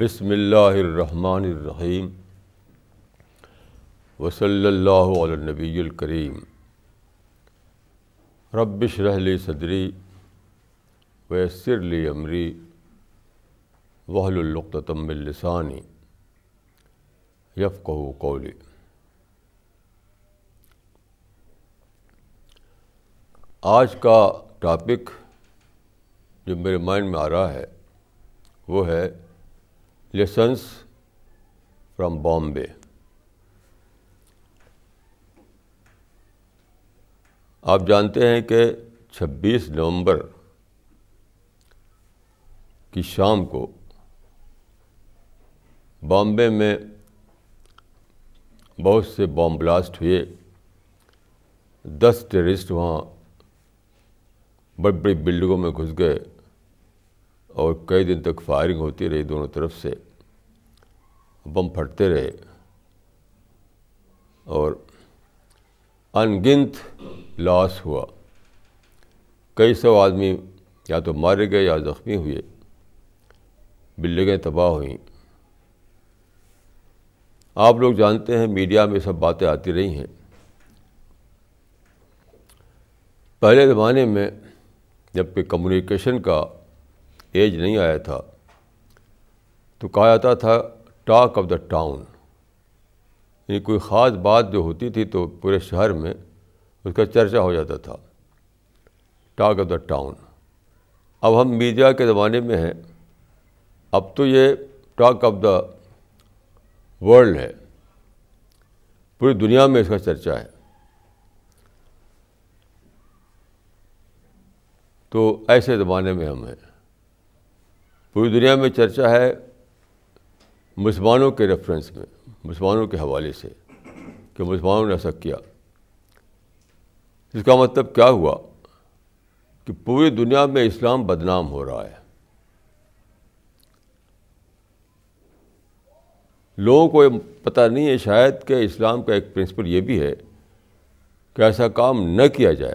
بسم اللہ الرحمن الرحیم وصلی اللہ علی النبی الکریم ربش رحلی صدری ویسر لی امری وحل القتم السانی یفقہ قولی آج کا ٹاپک جو میرے مائنڈ میں آ رہا ہے وہ ہے لیسنس فرام بامبے آپ جانتے ہیں کہ چھبیس نومبر کی شام کو بامبے میں بہت سے بام بلاسٹ ہوئے۔ دس ٹیررسٹ وہاں بڑی بڑی بلڈنگوں میں گھس گئے۔ اور کئی دن تک فائرنگ ہوتی رہی دونوں طرف سے۔ بم پھٹتے رہے۔ اور ان گنت لاس ہوا۔ کئی سو آدمی یا تو مارے گئے یا زخمی ہوئے۔ بلڈنگیں تباہ ہوئیں۔ آپ لوگ جانتے ہیں میڈیا میں سب باتیں آتی رہی ہیں۔ پہلے زمانے میں جبکہ کمیونیکیشن کا ایج نہیں آیا تھا۔ تو کہا جاتا تھا ٹاک آف دا ٹاؤن یعنی کوئی خاص بات جو ہوتی تھی تو پورے شہر میں اس کا چرچا ہو جاتا تھا۔ ٹاک آف دا ٹاؤن اب ہم میڈیا کے زمانے میں ہیں۔ اب تو یہ ٹاک آف دا ورلڈ ہے۔ پوری دنیا میں اس کا چرچا ہے۔ تو ایسے زمانے میں ہم ہیں۔ پوری دنیا میں چرچا ہے مسلمانوں کے ریفرنس میں، مسلمانوں کے حوالے سے کہ مسلمانوں نے ایسا کیا۔ اس کا مطلب کیا ہوا؟ کہ پوری دنیا میں اسلام بدنام ہو رہا ہے۔ لوگوں کو یہ پتہ نہیں ہے شاید کہ اسلام کا ایک پرنسپل یہ بھی ہے کہ ایسا کام نہ کیا جائے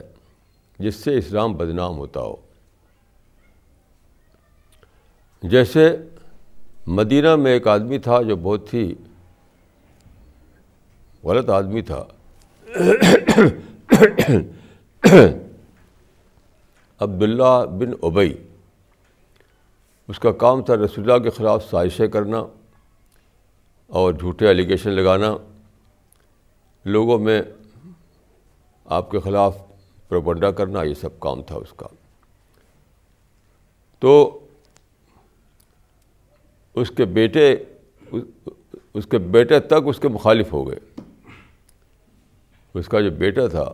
جس سے اسلام بدنام ہوتا ہو۔ جیسے مدینہ میں ایک آدمی تھا جو بہت ہی غلط آدمی تھا۔ عبداللہ بن ابئی اس کا کام تھا رسول اللہ کے خلاف سازشیں کرنا اور جھوٹے ایلیگیشن لگانا۔ لوگوں میں آپ کے خلاف پروپنڈا کرنا، یہ سب کام تھا اس کا۔ تو اس کے بیٹے، اس کے بیٹے تک اس کے مخالف ہو گئے۔ اس کا جو بیٹا تھا،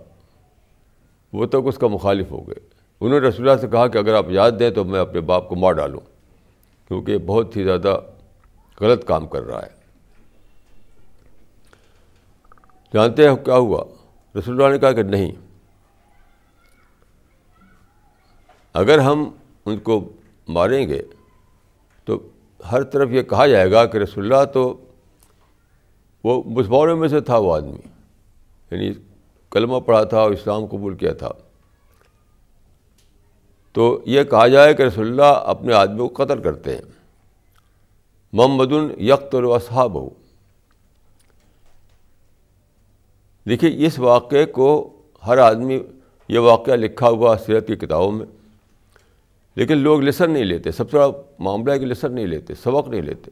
وہ تک اس کا مخالف ہو گئے۔ انہوں نے رسول اللہ سے کہا کہ اگر آپ یاد دیں تو میں اپنے باپ کو مار ڈالوں، کیونکہ بہت ہی زیادہ غلط کام کر رہا ہے۔ جانتے ہیں کیا ہوا؟ رسول اللہ نے کہا کہ نہیں۔ اگر ہم ان کو ماریں گے ہر طرف یہ کہا جائے گا کہ رسول اللہ تو وہ مسلمانوں میں سے تھا وہ آدمی یعنی کلمہ پڑھا تھا اور اسلام قبول کیا تھا۔ تو یہ کہا جائے کہ رسول اللہ اپنے آدمی کو قتل کرتے ہیں۔ محمد یکت الصحاب ہو دیکھیے اس واقعے کو ہر آدمی یہ واقعہ لکھا ہوا سیرت کی کتابوں میں لیکن لوگ لیسن نہیں لیتے، سب سے بڑا معاملہ ہے کہ لیسن نہیں لیتے، سبق نہیں لیتے۔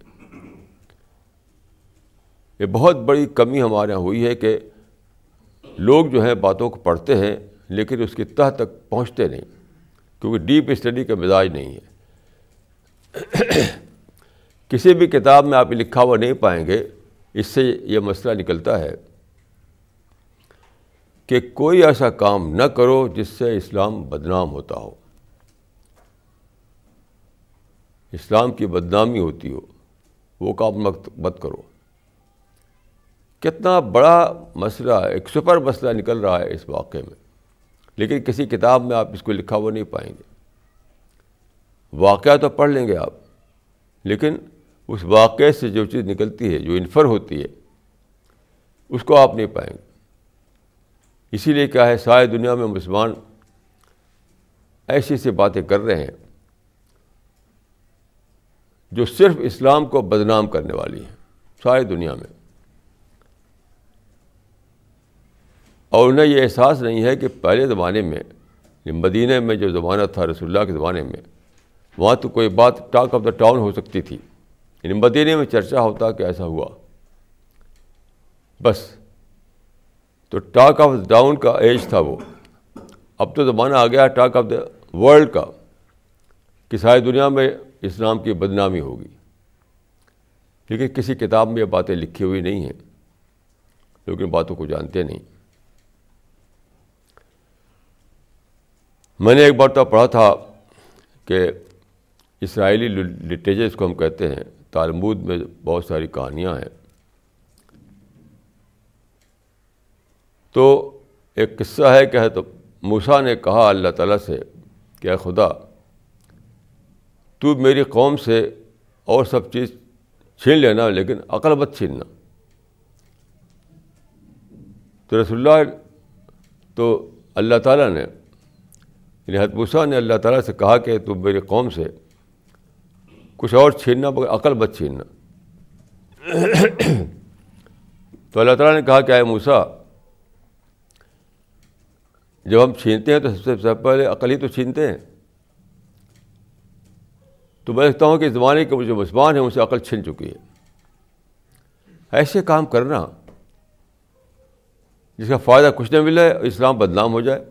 یہ بہت بڑی کمی ہمارے یہاں ہوئی ہے کہ لوگ جو ہیں باتوں کو پڑھتے ہیں لیکن اس کی تہ تک پہنچتے نہیں، کیونکہ ڈیپ اسٹڈی کا مزاج نہیں ہے۔ کسی بھی کتاب میں آپ لکھا ہوا نہیں پائیں گے، اس سے یہ مسئلہ نکلتا ہے کہ کوئی ایسا کام نہ کرو جس سے اسلام بدنام ہوتا ہو۔ اسلام کی بدنامی ہوتی ہو، وہ کام مت کرو۔ کتنا بڑا مسئلہ، ایک سپر مسئلہ نکل رہا ہے اس واقعے میں۔ لیکن کسی کتاب میں آپ اس کو لکھا ہوا نہیں پائیں گے۔ واقعہ تو پڑھ لیں گے آپ، لیکن اس واقعے سے جو چیز نکلتی ہے، جو انفر ہوتی ہے، اس کو آپ نہیں پائیں گے۔ اسی لیے کیا ہے ساری دنیا میں مسلمان ایسی ایسی باتیں کر رہے ہیں۔ جو صرف اسلام کو بدنام کرنے والی ہیں، ساری دنیا میں۔ اور انہیں یہ احساس نہیں ہے کہ پہلے زمانے میں مدینہ میں جو زمانہ تھا، رسول اللہ کے زمانے میں، وہاں تو کوئی بات ٹاک آف دا ٹاؤن ہو سکتی تھی۔ یعنی مدینہ میں چرچا ہوتا کہ ایسا ہوا۔ بس۔ تو ٹاک آف ڈاؤن کا ایج تھا وہ۔ اب تو زمانہ آ گیا ٹاک آف دا ورلڈ کا، کہ ساری دنیا میں اسلام کی بدنامی ہوگی۔ لیکن کسی کتاب میں یہ باتیں لکھی ہوئی نہیں ہیں لوگ ان باتوں کو جانتے نہیں۔ میں نے ایک بار تو پڑھا تھا کہ اسرائیلی لٹریچر اس کو ہم کہتے ہیں، تالمود میں بہت ساری کہانیاں ہیں۔ تو ایک قصہ ہے، کہ تو موسا نے کہا اللہ تعالیٰ سے کہ خدا تو میری قوم سے اور سب چیز چھین لینا، لیکن عقل مت چھیننا۔ تو رسول اللہ تو اللہ تعالیٰ نے یعنی حتبوسا نے اللہ تعالیٰ سے کہا کہ تم میری قوم سے کچھ اور چھیننا مگر عقل مت چھیننا۔ تو اللہ تعالیٰ نے کہا کہ آئے موسا جب ہم چھینتے ہیں تو سب سے پہلے عقل ہی تو چھینتے ہیں۔ تو میں دیکھتا ہوں کہ زمانے کے جو مسلمان ہیں، ان سے عقل چھن چکی ہے۔ ایسے کام کرنا، جس کا فائدہ کچھ نہ ملے، اسلام بدنام ہو جائے۔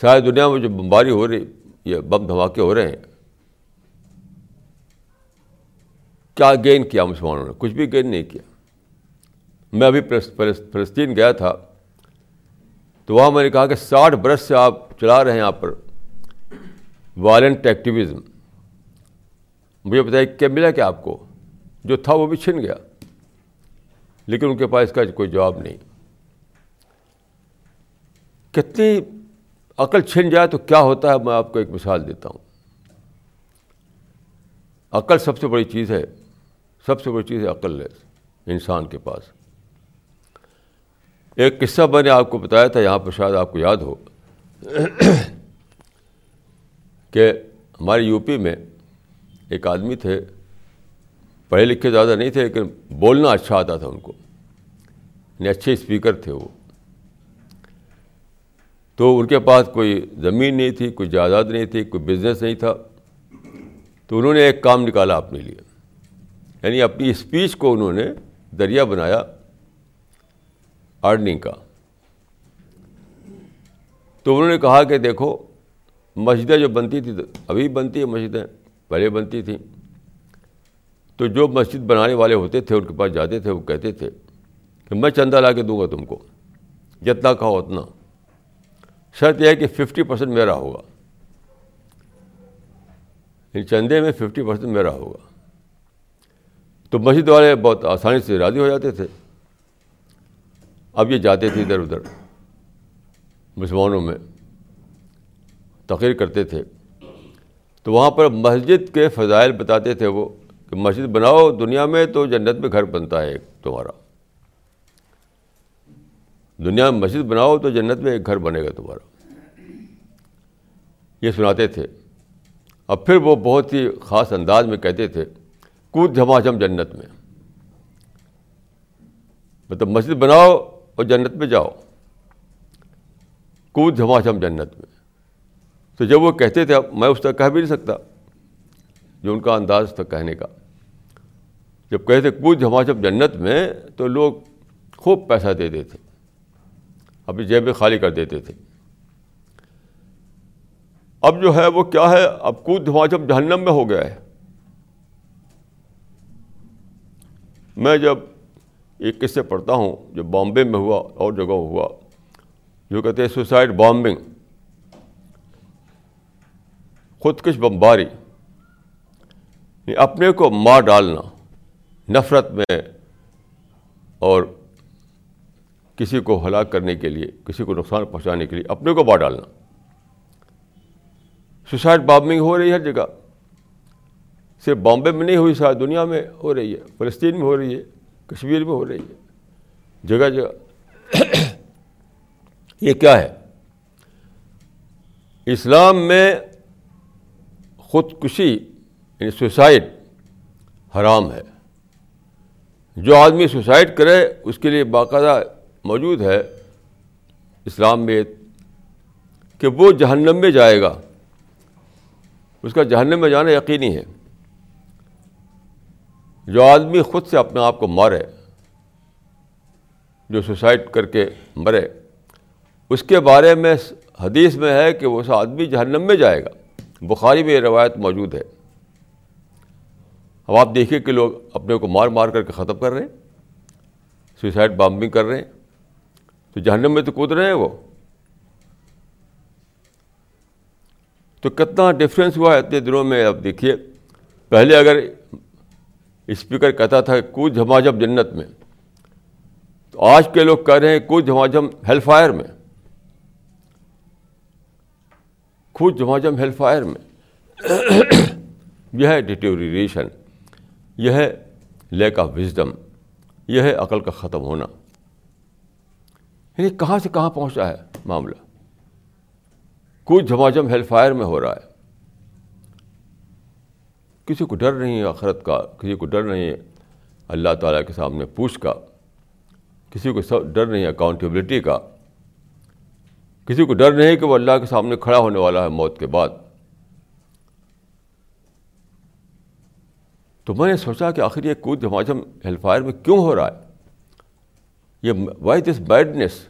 ساری دنیا میں جو بمباری ہو رہی، یا بم دھماکے ہو رہے ہیں، کیا گین کیا مسلمانوں نے؟ کچھ بھی گین نہیں کیا۔ میں ابھی فلسطین گیا تھا، تو وہاں میں نے کہا کہ ساٹھ برس سے آپ چلا رہے ہیں یہاں پر۔ وائلنٹ ایکٹیویزم مجھے بتائیے کیا ملا کیا آپ کو، جو تھا وہ بھی چھن گیا، لیکن ان کے پاس اس کا کوئی جواب نہیں۔ کتنی عقل چھن جائے تو کیا ہوتا ہے؟ میں آپ کو ایک مثال دیتا ہوں۔ عقل سب سے بڑی چیز ہے، سب سے بڑی چیز ہے عقل ہے انسان کے پاس۔ ایک قصہ میں نے آپ کو بتایا تھا، یہاں پر شاید آپ کو یاد ہو۔ کہ ہمارے یو پی میں ایک آدمی تھے، پڑھے لکھے زیادہ نہیں تھے، لیکن بولنا اچھا آتا تھا ان کو۔ یعنی اچھے اسپیکر تھے وہ۔ تو ان کے پاس کوئی زمین نہیں تھی، کوئی جائیداد نہیں تھی، کوئی بزنس نہیں تھا۔ تو انہوں نے ایک کام نکالا اپنے لیے۔ یعنی اپنی اسپیچ کو انہوں نے دریا بنایا ارننگ کا۔ تو انہوں نے کہا کہ دیکھو مسجدیں جو بنتی تھیں ابھی بنتی ہیں مسجدیں، پہلے بنتی تھیں۔ تو جو مسجد بنانے والے ہوتے تھے، ان کے پاس جاتے تھے، وہ کہتے تھے کہ میں چندہ لا کے دوں گا تم کو، جتنا کہو اتنا۔ شرط یہ ہے کہ ففٹی پرسینٹ میرا ہوگا۔ یعنی چندے میں ففٹی پرسینٹ میرا ہوگا۔ تو مسجد والے بہت آسانی سے راضی ہو جاتے تھے۔ اب یہ جاتے تھے ادھر ادھر مسلمانوں میں۔ تقریر کرتے تھے۔ تو وہاں پر مسجد کے فضائل بتاتے تھے وہ کہ مسجد بناؤ، دنیا میں تو جنت میں گھر بنتا ہے ایک تمہارا۔ دنیا میں مسجد بناؤ تو جنت میں ایک گھر بنے گا تمہارا۔ یہ سناتے تھے۔ اب پھر وہ بہت ہی خاص انداز میں کہتے تھے، کود جھماجھم جنت میں۔ مطلب مسجد بناؤ اور جنت میں جاؤ۔ کود جھماجھم جنت میں۔ تو جب وہ کہتے تھے اب میں اس تک کہہ بھی نہیں سکتا جو ان کا انداز تھا کہنے کا۔ جب کہتے کود جھماجھم جنت میں، تو لوگ خوب پیسہ دے دیتے۔ اپنی جیبیں خالی کر دیتے تھے۔ اب جو ہے، وہ کیا ہے؟ اب کود دھماچم جہنم میں ہو گیا ہے۔ میں جب ایک قصے پڑھتا ہوں، جو بامبے میں ہوا، اور جگہ ہوا، جو کہتے ہیں سوسائڈ بامبنگ خودکش بمباری۔ یعنی اپنے کو مار ڈالنا، نفرت میں اور کسی کو ہلاک کرنے کے لیے، کسی کو نقصان پہنچانے کے لیے اپنے کو مار ڈالنا۔ سوسائڈ بامبنگ ہو رہی ہے ہر جگہ۔ صرف بامبے میں نہیں ہوئی، ساری دنیا میں ہو رہی ہے۔ فلسطین میں ہو رہی ہے، کشمیر میں ہو رہی ہے۔ جگہ جگہ۔ یہ کیا ہے؟ اسلام میں خودکشی یعنی سوسائڈ حرام ہے۔ جو آدمی سوسائڈ کرے، اس کے لیے باقاعدہ موجود ہے اسلام میں کہ وہ جہنم میں جائے گا۔ اس کا جہنم میں جانا یقینی ہے۔ جو آدمی خود سے اپنے آپ کو مارے، جو سوسائڈ کر کے مرے، اس کے بارے میں حدیث میں ہے کہ وہ اس آدمی جہنم میں جائے گا۔ بخاری میں یہ روایت موجود ہے۔ اب آپ دیکھیے کہ لوگ اپنے کو مار مار کر کے ختم کر رہے ہیں، سوسائڈ بامبنگ کر رہے ہیں، تو جہنم میں تو کود رہے ہیں وہ۔ تو کتنا ڈفرینس ہوا ہے اتنے دنوں میں، اب دیکھیے۔ پہلے اگر اسپیکر کہتا تھا کود جھماجھم جنت میں، تو آج کے لوگ کہہ رہے ہیں کود جھماجھم ہیل فائر میں۔ کود جھماجھم ہیل فائر میں یہ ہے ڈیٹیوریشن، یہ ہے لیک آف وزڈم، یہ ہے عقل کا ختم ہونا۔ یعنی کہاں سے کہاں پہنچا ہے معاملہ؟ کچھ جھماجھم ہیل فائر میں ہو رہا ہے۔ کسی کو ڈر نہیں ہے آخرت کا، کسی کو ڈر نہیں ہے اللہ تعالیٰ کے سامنے پوچھ کا، کسی کو ڈر نہیں ہے اکاؤنٹیبلٹی کا۔ کسی کو ڈر نہیں کہ وہ اللہ کے سامنے کھڑا ہونے والا ہے موت کے بعد۔ تو میں نے سوچا کہ آخر یہ کود جماجم ہیل فائر میں کیوں ہو رہا ہے؟ یہ why this madness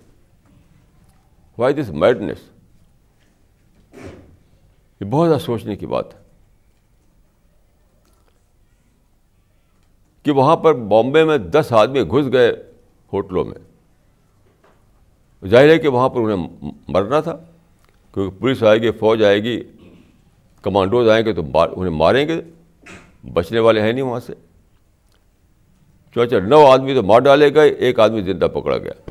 why this madness یہ بہت زیادہ سوچنے کی بات ہے۔ کہ وہاں پر بامبے میں دس آدمی گھس گئے ہوٹلوں میں۔ ظاہر ہے کہ وہاں پر انہیں مرنا تھا، کیونکہ پولیس آئے گی، فوج آئے گی، کمانڈوز آئیں گے تو انہیں ماریں گے، بچنے والے ہیں نہیں وہاں سے۔ چوچا نو آدمی تو مار ڈالے گئے، ایک آدمی زندہ پکڑا گیا۔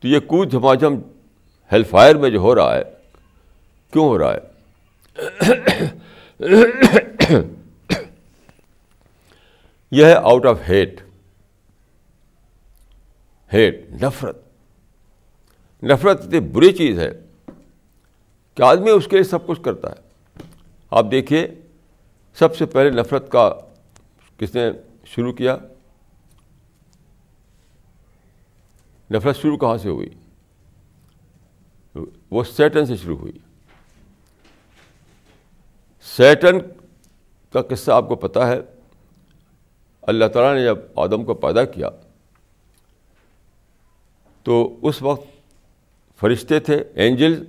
تو یہ کود جھماجھم ہیل فائر میں جو ہو رہا ہے، کیوں ہو رہا ہے؟ یہ ہے آؤٹ آف ہیٹ۔ ہیٹ نفرت۔ نفرت اتنی بری چیز ہے کہ آدمی اس کے لیے سب کچھ کرتا ہے۔ آپ دیکھیے، سب سے پہلے نفرت کا کس نے شروع کیا؟ نفرت شروع کہاں سے ہوئی؟ وہ سیٹن سے شروع ہوئی۔ سیٹن کا قصہ آپ کو پتہ ہے۔ اللہ تعالیٰ نے جب آدم کو پیدا کیا تو اس وقت فرشتے تھے اینجل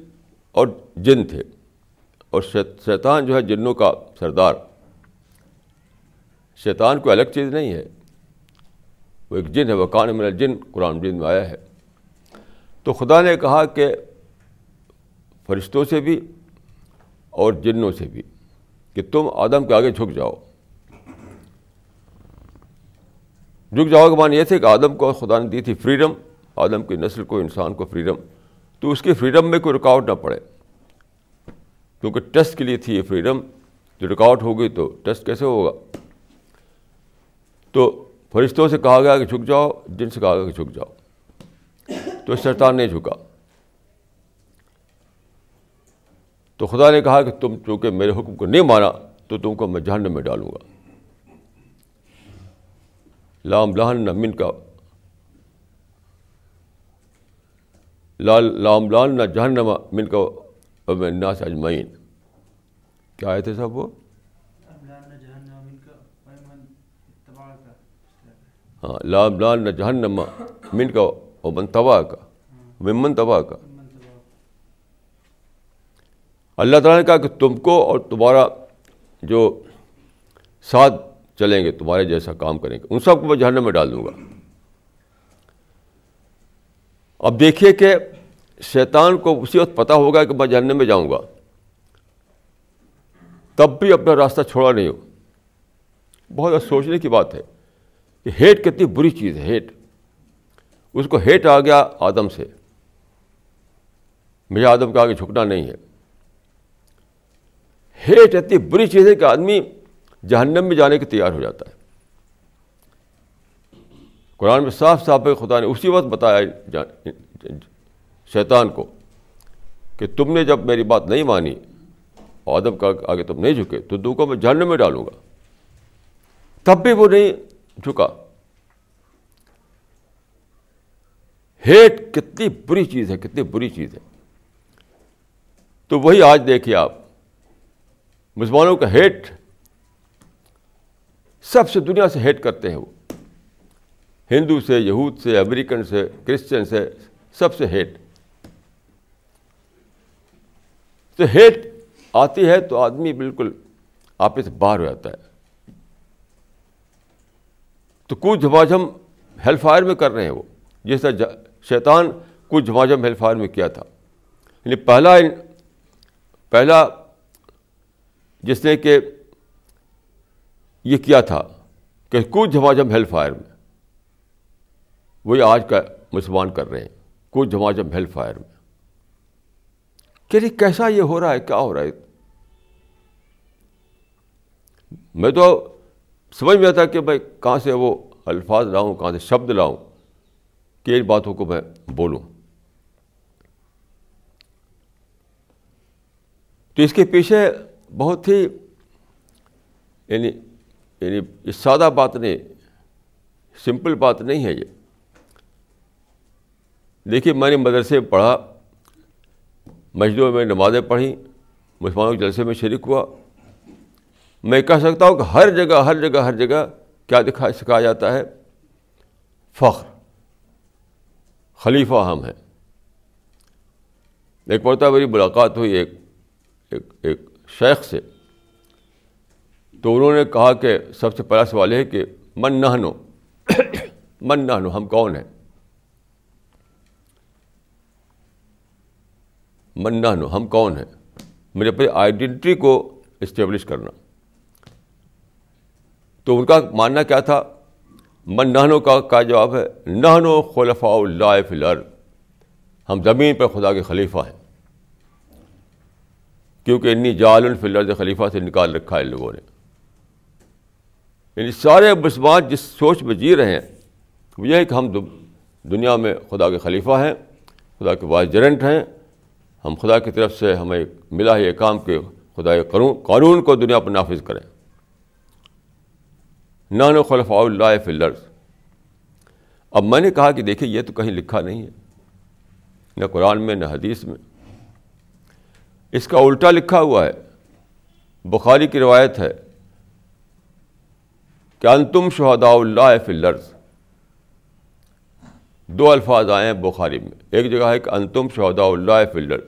اور جن تھے، اور شیطان جو ہے جنوں کا سردار۔ شیطان کوئی الگ چیز نہیں ہے، وہ ایک جن ہے، وہ کان میں جن قرآن جن میں آیا ہے۔ تو خدا نے کہا کہ فرشتوں سے بھی اور جنوں سے بھی کہ تم آدم کے آگے جھک جاؤ۔ جھک جاؤ کے مان یہ تھے کہ آدم کو خدا نے دی تھی فریڈم آدم کی نسل کو انسان کو فریڈم تو اس کی فریڈم میں کوئی رکاوٹ نہ پڑے۔ کیونکہ ٹیسٹ کے لیے تھی یہ فریڈم جو رکاوٹ ہوگی تو ٹیسٹ کیسے ہوگا؟ تو فرشتوں سے کہا گیا کہ جھک جاؤ، جن سے کہا گیا کہ جھک جاؤ۔ تو شیطان نہیں جھکا۔ تو خدا نے کہا کہ تم چونکہ میرے حکم کو نہیں مانا، تو تم کو میں جہنم میں ڈالوں گا۔ لام لہن نہ من کا لال لام لال نہ جہنم من کا ناس اجمعین۔ کیا آئے تھے سب وہ؟ ہاں لام لال نہ جہنم من کا۔ من تباہ کا۔ ممن تباہ کا۔ اللہ تعالیٰ نے کہا کہ تم کو اور تمہارا جو ساتھ چلیں گے تمہارے جیسا کام کریں گے۔ ان سب کو میں جہنم میں ڈال دوں گا۔ اب دیکھیے کہ شیطان کو اسی وقت پتہ ہوگا کہ میں جہنم میں جاؤں گا۔ تب بھی اپنا راستہ چھوڑا نہیں ہو۔ بہت سوچنے کی بات ہے کہ ہیٹ کتنی بری چیز ہے، ہیٹ۔ اس کو ہیٹ آ گیا آدم سے۔ مجھے آدم کے آگے جھکنا نہیں ہے۔ ہیٹ اتنی بری چیز ہے کہ آدمی جہنم میں جانے کے تیار ہو جاتا ہے۔ قرآن میں صاف صاف خدا نے اسی وقت بتایا شیطان کو کہ تم نے جب میری بات نہیں مانی، آدم کا آگے تم نہیں جھکے، تو دو کو میں جاننے میں ڈالوں گا۔ تب بھی وہ نہیں جھکا۔ ہیٹ کتنی بری چیز ہے، کتنی بری چیز ہے۔ تو وہی آج دیکھیے آپ، مسلمانوں کا ہیٹ سب سے دنیا سے ہیٹ کرتے ہیں وہ۔ ہندو سے، یہود سے، امریکن سے، کرسچن سے، سب سے ہیٹ۔ تو ہیٹ آتی ہے تو آدمی بالکل آپس سے باہر ہو جاتا ہے۔ تو کچھ جھماجھم ہیلف فائر میں کر رہے ہیں وہ۔ جیسا شیطان کچھ جھماجھم ہیلف فائر میں کیا تھا۔ یعنی پہلا پہلا جس نے کہ یہ کیا تھا کہ کچھ جھماجھم ہیلف فائر میں۔ وہی آج کا مسلمان کر رہے ہیں۔ کچھ جھماجھم ہیلف فائر میں۔ کہ جی کیسا یہ ہو رہا ہے، کیا ہو رہا ہے؟ میں تو سمجھ میں آتا کہ بھائی کہاں سے وہ الفاظ لاؤں، کہاں سے شبد لاؤں کہ ان باتوں کو میں بولوں۔ تو اس کے پیچھے بہت ہی یعنی یعنی سادہ بات نہیں، سمپل بات نہیں ہے یہ۔ دیکھیے، میں نے مدرسے پڑھا، مسجدوں میں نمازیں پڑھیں مسلمانوں کے جلسے میں شریک ہوا۔ میں کہہ سکتا ہوں کہ ہر جگہ ہر جگہ ہر جگہ کیا دکھا، سکھایا جاتا ہے؟ فخر۔ خلیفہ ہم ہیں۔ ایک مرتبہ میری ملاقات ہوئی ایک ایک ایک شیخ سے۔ تو انہوں نے کہا کہ سب سے پہلا سوال ہے کہ من نہنو من نہنو ہم کون ہیں؟ من نہنو ہم کون ہیں؟ میرے اپنی آئیڈینٹی کو اسٹیبلش کرنا۔ تو ان کا ماننا کیا تھا؟ من نہنو کا کا جواب ہے نہنو خلفاء اللہ فی الارض۔ ہم زمین پہ خدا کے خلیفہ ہیں۔ کیونکہ انی جال الفلرز خلیفہ سے نکال رکھا ہے ان لوگوں نے۔ یعنی سارے مسلمان جس سوچ میں جی رہے ہیں، وہ یہ ہے کہ ہم دنیا میں خدا کے خلیفہ ہیں، خدا کے وائسجرنٹ ہیں۔ ہم خدا کی طرف سے ہمیں ملا ہے یہ کام کہ خدا قانون کو دنیا پر نافذ کریں۔ نان و خلفاء اللہ فلرز اب میں نے کہا کہ دیکھیے یہ تو کہیں لکھا نہیں ہے، نہ قرآن میں، نہ حدیث میں۔ اس کا الٹا لکھا ہوا ہے۔ بخاری کی روایت ہے کہ انتم شہداء اللہ فلرز دو الفاظ آئے ہیں بخاری میں۔ ایک جگہ ہے کہ انتم شہداء اللہ فلرز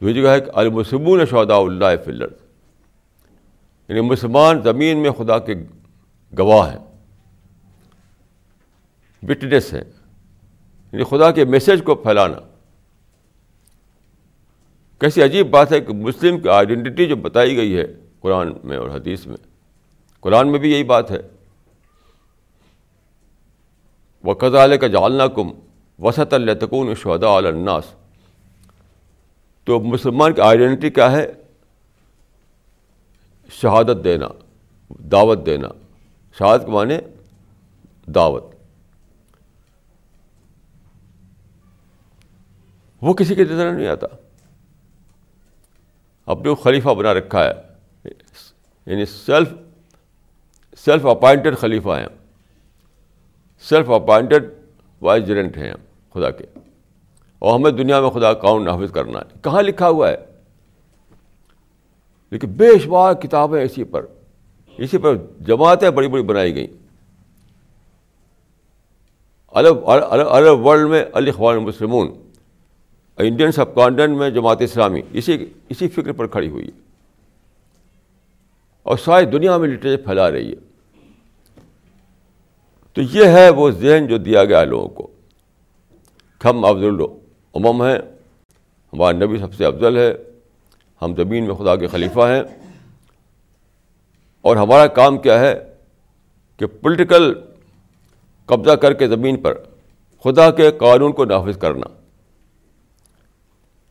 دوسری جگہ ہے کہ المسبون شہداء اللہ فلرز یعنی مسلمان زمین میں خدا کے گواہ ہیں، وٹنس ہیں۔ یعنی خدا کے میسج کو پھیلانا۔ کیسی عجیب بات ہے کہ مسلم کی آئیڈینٹی جو بتائی گئی ہے قرآن میں اور حدیث میں۔ قرآن میں بھی یہی بات ہے۔ وہ قزال کا جالنا کم وسط التکون شہدا الناس۔ تو مسلمان کی آئیڈینٹی کیا ہے؟ شہادت دینا، دعوت دینا۔ شہادت کے معنی دعوت۔ وہ کسی کے نظر نہیں آتا۔ اپنے کو خلیفہ بنا رکھا ہے۔ یعنی سیلف سیلف اپائنٹڈ خلیفہ ہیں۔ سیلف اپائنٹڈ وائس جرنٹ ہیں خدا کے۔ اور ہمیں دنیا میں خدا کاؤنٹ نافذ کرنا ہے۔ کہاں لکھا ہوا ہے؟ لیکن بے شمار کتابیں اسی پر اسی پر جماعتیں بڑی بڑی بنائی گئیں۔ الگ الگ ورلڈ میں الخوان مسلمون انڈین سب کانٹینٹ میں جماعت اسلامی، اسی اسی فکر پر کھڑی ہوئی ہے۔ اور ساری دنیا میں لٹریچر پھیلا رہی ہے۔ تو یہ ہے وہ ذہن جو دیا گیا لوگوں کو۔ ہم افضل امم ہیں ہمارا نبی سب سے افضل ہے ہم زمین میں خدا کے خلیفہ ہیں۔ اور ہمارا کام کیا ہے کہ پولیٹیکل قبضہ کر کے زمین پر خدا کے قانون کو نافذ کرنا۔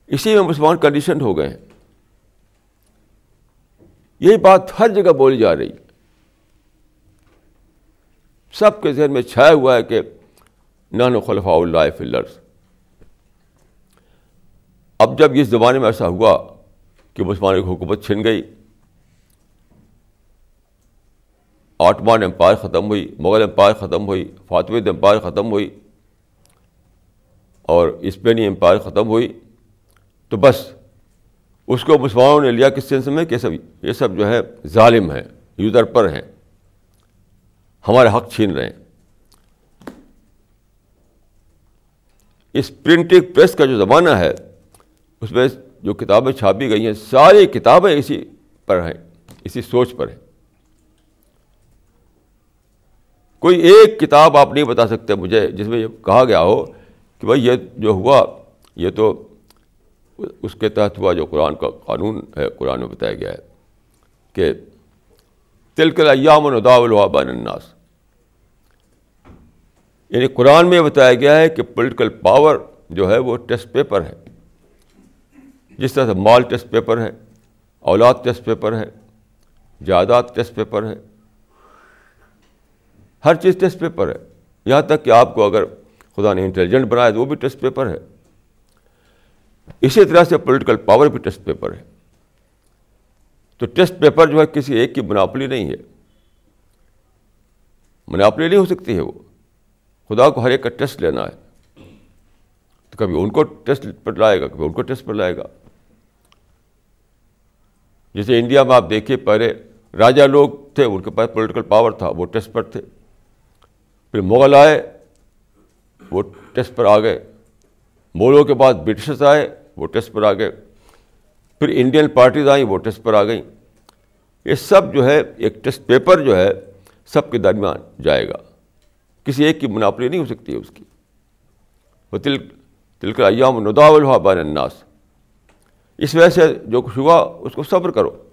اسی میں مسلمان کنڈیشن ہو گئے ہیں۔ یہی بات ہر جگہ بولی جا رہی۔ سب کے ذہن میں چھایا ہوا ہے کہ نان خلفاء اللہ فلرس اب جب اس زمانے میں ایسا ہوا کہ مسلمانوں کی حکومت چھن گئی آٹمان امپائر ختم ہوئی، مغل امپائر ختم ہوئی فاطمید امپائر ختم ہوئی، اور اسپینی امپائر ختم ہوئی، تو بس اس کو مسلمانوں نے لیا کس سینس میں؟ کہ سب، یہ سب جو ہے ظالم ہیں، یوزر پر ہیں۔ ہمارے حق چھین رہے ہیں۔ اس پرنٹنگ پریس کا جو زمانہ ہے، اس میں جو کتابیں چھاپی گئی ہیں، ساری کتابیں اسی پر ہیں، اسی سوچ پر ہیں۔ کوئی ایک کتاب آپ نہیں بتا سکتے مجھے، جس میں یہ کہا گیا ہو کہ بھائی یہ جو ہوا، یہ تو اس کے تحت ہوا جو قرآن کا قانون ہے، قرآن میں بتایا گیا ہے کہ تلکل ایام الوابان الناس۔ یعنی قرآن میں بتایا گیا ہے کہ پولیٹیکل پاور جو ہے وہ ٹیسٹ پیپر ہے۔ جس طرح سے مال ٹیسٹ پیپر ہے، اولاد ٹیسٹ پیپر ہے، جائیداد ٹیسٹ پیپر ہے۔ ہر چیز ٹیسٹ پیپر ہے۔ یہاں تک کہ آپ کو اگر خدا نے انٹیلیجنٹ بنایا تو وہ بھی ٹیسٹ پیپر ہے۔ اسی طرح سے پولیٹیکل پاور بھی ٹیسٹ پیپر ہے۔ تو ٹیسٹ پیپر جو ہے کسی ایک کی مناپلی نہیں ہے۔ مناپلی نہیں ہو سکتی ہے وہ۔ خدا کو ہر ایک کا ٹیسٹ لینا ہے۔ تو کبھی ان کو ٹیسٹ پر لائے گا، کبھی ان کو ٹیسٹ پر لائے گا۔ جیسے انڈیا میں آپ دیکھیے، پہلے راجا لوگ تھے، ان کے پاس پولیٹیکل پاور تھا، وہ ٹیسٹ پر تھے۔ پھر مغل آئے، وہ ٹیسٹ پر آ گئے۔ مغلوں کے بعد برٹشز آئے، وہ ٹیسٹ پر آ گئے۔ پھر انڈین پارٹیز آئیں وہ ٹیسٹ پر آ گئیں۔ یہ سب جو ہے، ایک ٹیسٹ پیپر جو ہے، سب کے درمیان جائے گا۔ کسی ایک کی مناپلی نہیں ہو سکتی ہے اس کی۔ وہ تل تلکر ایام نداول ہوا بان الناس۔ اس وجہ سے جو کچھ ہوا، اس کو صبر کرو۔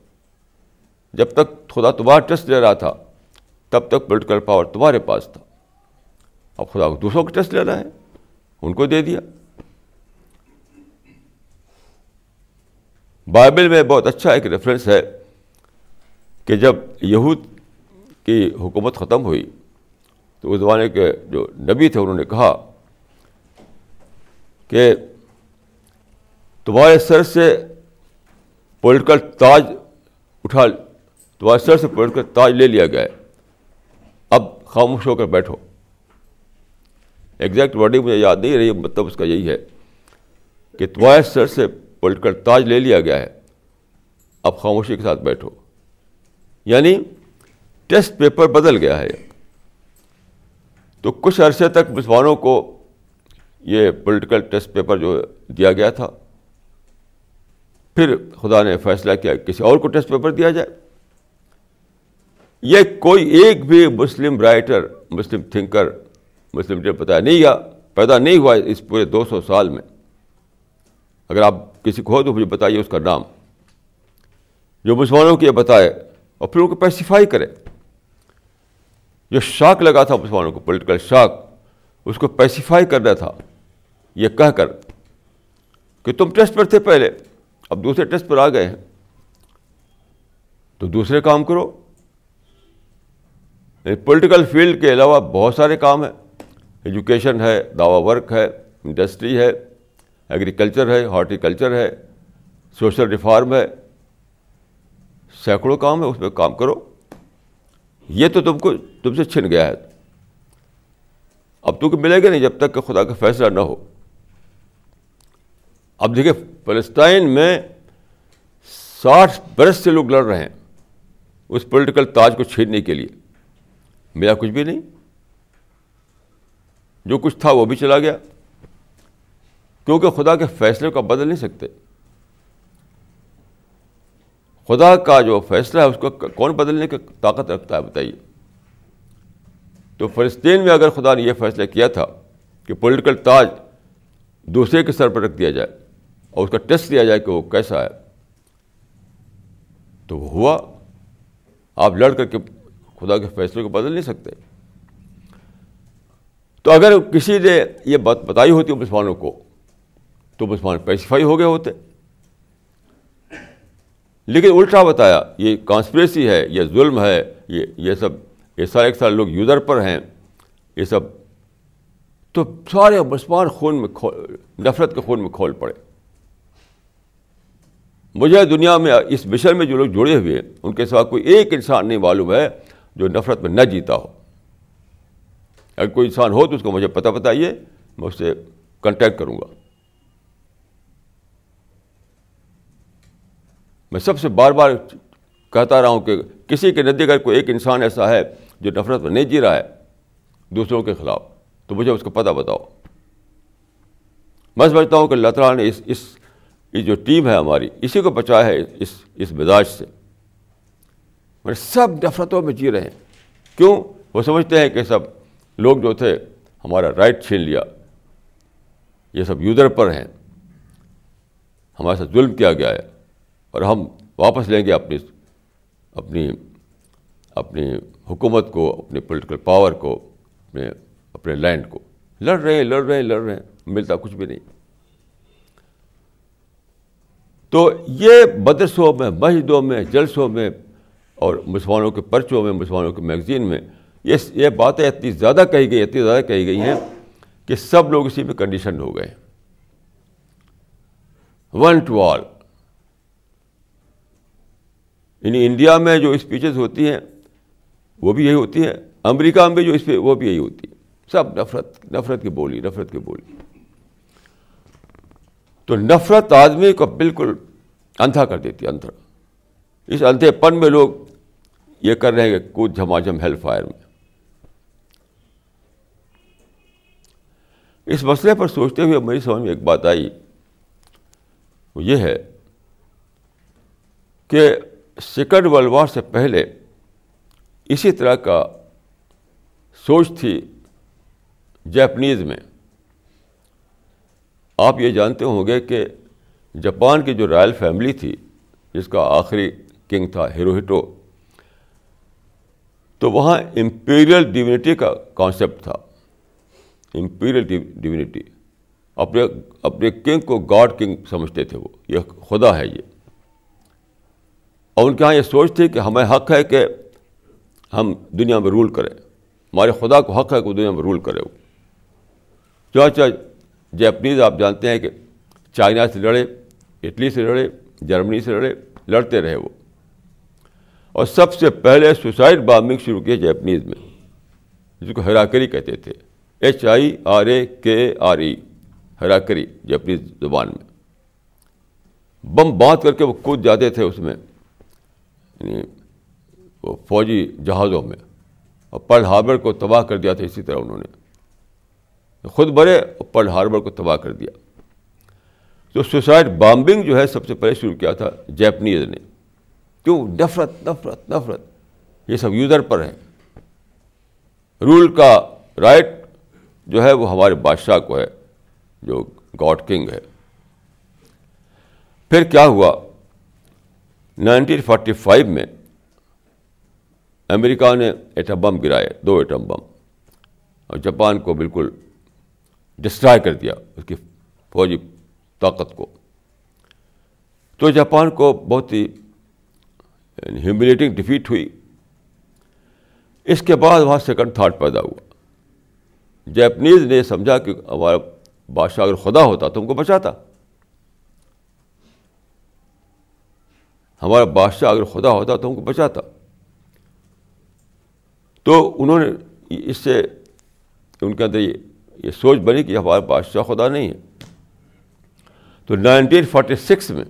جب تک خدا تمہارا ٹیسٹ لے رہا تھا، تب تک پولیٹیکل پاور تمہارے پاس تھا۔ اب خدا کو دوسروں کو ٹیسٹ لینا ہے، ان کو دے دیا۔ بائبل میں بہت اچھا ایک ریفرنس ہے کہ جب یہود کی حکومت ختم ہوئی، تو اس زمانے کے جو نبی تھے، انہوں نے کہا کہ تمہارے سر سے پولیٹیکل تاج اٹھا، تمہارے سر سے پولیٹیکل تاج لے لیا گیا ہے۔ اب خاموش ہو کر بیٹھو۔ ایگزیکٹ ورڈنگ مجھے یاد نہیں رہی مطلب اس کا یہی ہے کہ تمہارے سر سے پولیٹیکل تاج لے لیا گیا ہے۔ اب خاموشی کے ساتھ بیٹھو۔ یعنی ٹیسٹ پیپر بدل گیا ہے۔ تو کچھ عرصے تک مسلمانوں کو یہ پولیٹیکل ٹیسٹ پیپر جو دیا گیا تھا، پھر خدا نے فیصلہ کیا کسی اور کو ٹیسٹ پیپر دیا جائے۔ یہ کوئی ایک بھی مسلم رائٹر، مسلم تھنکر، مسلم بتایا نہیں گیا پیدا نہیں ہوا اس پورے دو سو سال میں۔ اگر آپ کسی کو ہو تو مجھے بتائیے اس کا نام۔ جو مسلمانوں کی یہ بتائے اور پھر ان کو پیسیفائی کرے۔ جو شاک لگا تھا مسلمانوں کو پولیٹیکل شاک، اس کو پیسیفائی کرنا تھا۔ یہ کہہ کر کہ تم ٹیسٹ پر تھے پہلے، اب دوسرے ٹیسٹ پر آ گئے ہیں۔ تو دوسرے کام کرو۔ یعنی پولیٹیکل فیلڈ کے علاوہ بہت سارے کام ہیں۔ ایجوکیشن ہے، دعوی ورک ہے انڈسٹری ہے۔ ایگریکلچر ہے ہارٹیکلچر ہے سوشل ریفارم ہے، سینکڑوں کام ہے، اس میں کام کرو۔ یہ تو تم کو تم سے چھن گیا ہے۔ اب تم کو ملے گا نہیں جب تک کہ خدا کا فیصلہ نہ ہو۔ اب دیکھیں، فلسطین میں ساٹھ برس سے لوگ لڑ رہے ہیں اس پولیٹیکل تاج کو چھیننے کے لیے۔ میرا کچھ بھی نہیں۔ جو کچھ تھا وہ بھی چلا گیا۔ کیونکہ خدا کے فیصلے کو بدل نہیں سکتے۔ خدا کا جو فیصلہ ہے، اس کو کون بدلنے کی طاقت رکھتا ہے بتائیے۔ تو فلسطین میں اگر خدا نے یہ فیصلہ کیا تھا کہ پولیٹیکل تاج دوسرے کے سر پر رکھ دیا جائے اور اس کا ٹیسٹ دیا جائے کہ وہ کیسا ہے، تو وہ ہوا۔ آپ لڑ کر کے خدا کے فیصلے کو بدل نہیں سکتے۔ تو اگر کسی نے یہ بات بتائی ہوتی مسلمانوں کو تو مسلمان پیسیفائی ہو گئے ہوتے۔ لیکن الٹا بتایا، یہ کانسپریسی ہے، یہ ظلم ہے، یہ یہ سب، یہ سارے ایک سارے لوگ یوزر پر ہیں، یہ سب۔ تو سارے مسلمان خون میں کھول، نفرت کے خون میں کھول پڑے۔ مجھے دنیا میں اس مشن میں جو لوگ جڑے ہوئے ہیں، ان کے سوا کوئی ایک انسان نہیں معلوم ہے جو نفرت میں نہ جیتا ہو۔ اگر کوئی انسان ہو تو اس کو مجھے پتہ بتائیے، میں اس سے کنٹیکٹ کروں گا۔ میں سب سے بار بار کہتا رہا ہوں کہ کسی کے ندی اگر کوئی ایک انسان ایسا ہے جو نفرت میں نہیں جی رہا ہے، دوسروں کے خلاف، تو مجھے اس کو پتہ بتاؤ۔ میں سمجھتا ہوں کہ اللہ تعالیٰ نے اس اس یہ جو ٹیم ہے ہماری، اسی کو بچایا ہے اس اس مزاج سے۔ میں سب نفرتوں میں جی رہے ہیں۔ کیوں؟ وہ سمجھتے ہیں کہ سب لوگ جو تھے، ہمارا رائٹ چھین لیا۔ یہ سب یوزر پر ہیں۔ ہمارے ساتھ ظلم کیا گیا ہے۔ اور ہم واپس لیں گے اپنی اپنی اپنی حکومت کو اپنے پولیٹیکل پاور کو، اپنے اپنے لینڈ کو۔ لڑ رہے ہیں، لڑ رہے ہیں، لڑ رہے ہیں۔ ملتا کچھ بھی نہیں۔ تو یہ مدرسوں میں، مسجدوں میں، جلسوں میں اور مسلمانوں کے پرچوں میں، مسلمانوں کے میگزین میں یہ یہ باتیں اتنی زیادہ کہی گئی، اتنی زیادہ کہی گئی ہیں کہ سب لوگ اسی میں کنڈیشن ہو گئے۔ ون ٹو آل یعنی انڈیا میں جو اسپیچز ہوتی ہیں، وہ بھی یہی ہوتی ہیں۔ امریکہ میں جو اس پہ وہ بھی یہی ہوتی ہے سب نفرت نفرت کی بولی، نفرت کی بولی۔ تو نفرت آدمی کو بالکل اندھا کر دیتی ہے، اندھا۔ اس اندھے پن میں لوگ یہ کر رہے ہیں کہ کود جھماجھم ہیل فائر میں۔ اس مسئلے پر سوچتے ہوئے میری سمجھ میں ایک بات آئی۔ وہ یہ ہے کہ سیکنڈ ورلڈ وار سے پہلے اسی طرح کا سوچ تھی جیپنیز میں۔ آپ یہ جانتے ہوں گے کہ جاپان کی جو رائل فیملی تھی، جس کا آخری کنگ تھا ہیروہٹو تو وہاں امپیریل ڈیونٹی کا کانسیپٹ تھا۔ امپیریل ڈیونٹی، اپنے اپنے کنگ کو گاڈ کنگ سمجھتے تھے وہ۔ یہ خدا ہے یہ۔ اور ان کے یہاں یہ سوچ تھی کہ ہمیں حق ہے کہ ہم دنیا میں رول کریں۔ ہمارے خدا کو حق ہے کہ وہ دنیا میں رول کرے۔ وہ چاہے جیپنیز آپ جانتے ہیں کہ چائنا سے لڑے، اٹلی سے لڑے، جرمنی سے لڑے، لڑتے رہے وہ۔ اور سب سے پہلے سوسائڈ بامبنگ شروع کیے جیپنیز میں، جس کو ہراکری کہتے تھے۔ H I R A K R E ہراکری Japanese زبان میں۔ بم باندھ کر کے وہ کود جاتے تھے اس میں۔ یعنی فوجی جہازوں میں اور پرل ہاربر کو تباہ کر دیا تھا اسی طرح انہوں نے۔ خود بڑے اور پرل ہاربر کو تباہ کر دیا۔ تو سوسائڈ بامبنگ جو ہے سب سے پہلے شروع کیا تھا جیپنیز نے۔ کیوں؟ نفرت نفرت نفرت۔ یہ سب یوزر پر ہے رول کا رائٹ جو ہے وہ ہمارے بادشاہ کو ہے، جو گاڈ کنگ ہے۔ پھر کیا ہوا؟ نائنٹین فورٹی فائیو میں امریکہ نے ایٹم بم گرائے، دو ایٹم بم، اور جاپان کو بالکل ڈسٹرائے کر دیا اس کی فوجی طاقت کو۔ تو جاپان کو بہت ہی ہیوملیٹنگ ڈیفیٹ ہوئی۔ اس کے بعد وہاں سیکنڈ تھاٹ پیدا ہوا۔ جیپنیز نے سمجھا کہ ہمارا بادشاہ اگر خدا ہوتا تو ہم کو بچاتا۔ ہمارا بادشاہ اگر خدا ہوتا تو ہم کو بچاتا۔ تو انہوں نے اس سے ان کے اندر یہ سوچ بنی کہ ہمارا بادشاہ خدا نہیں ہے۔ تو نائنٹین فورٹی سکس میں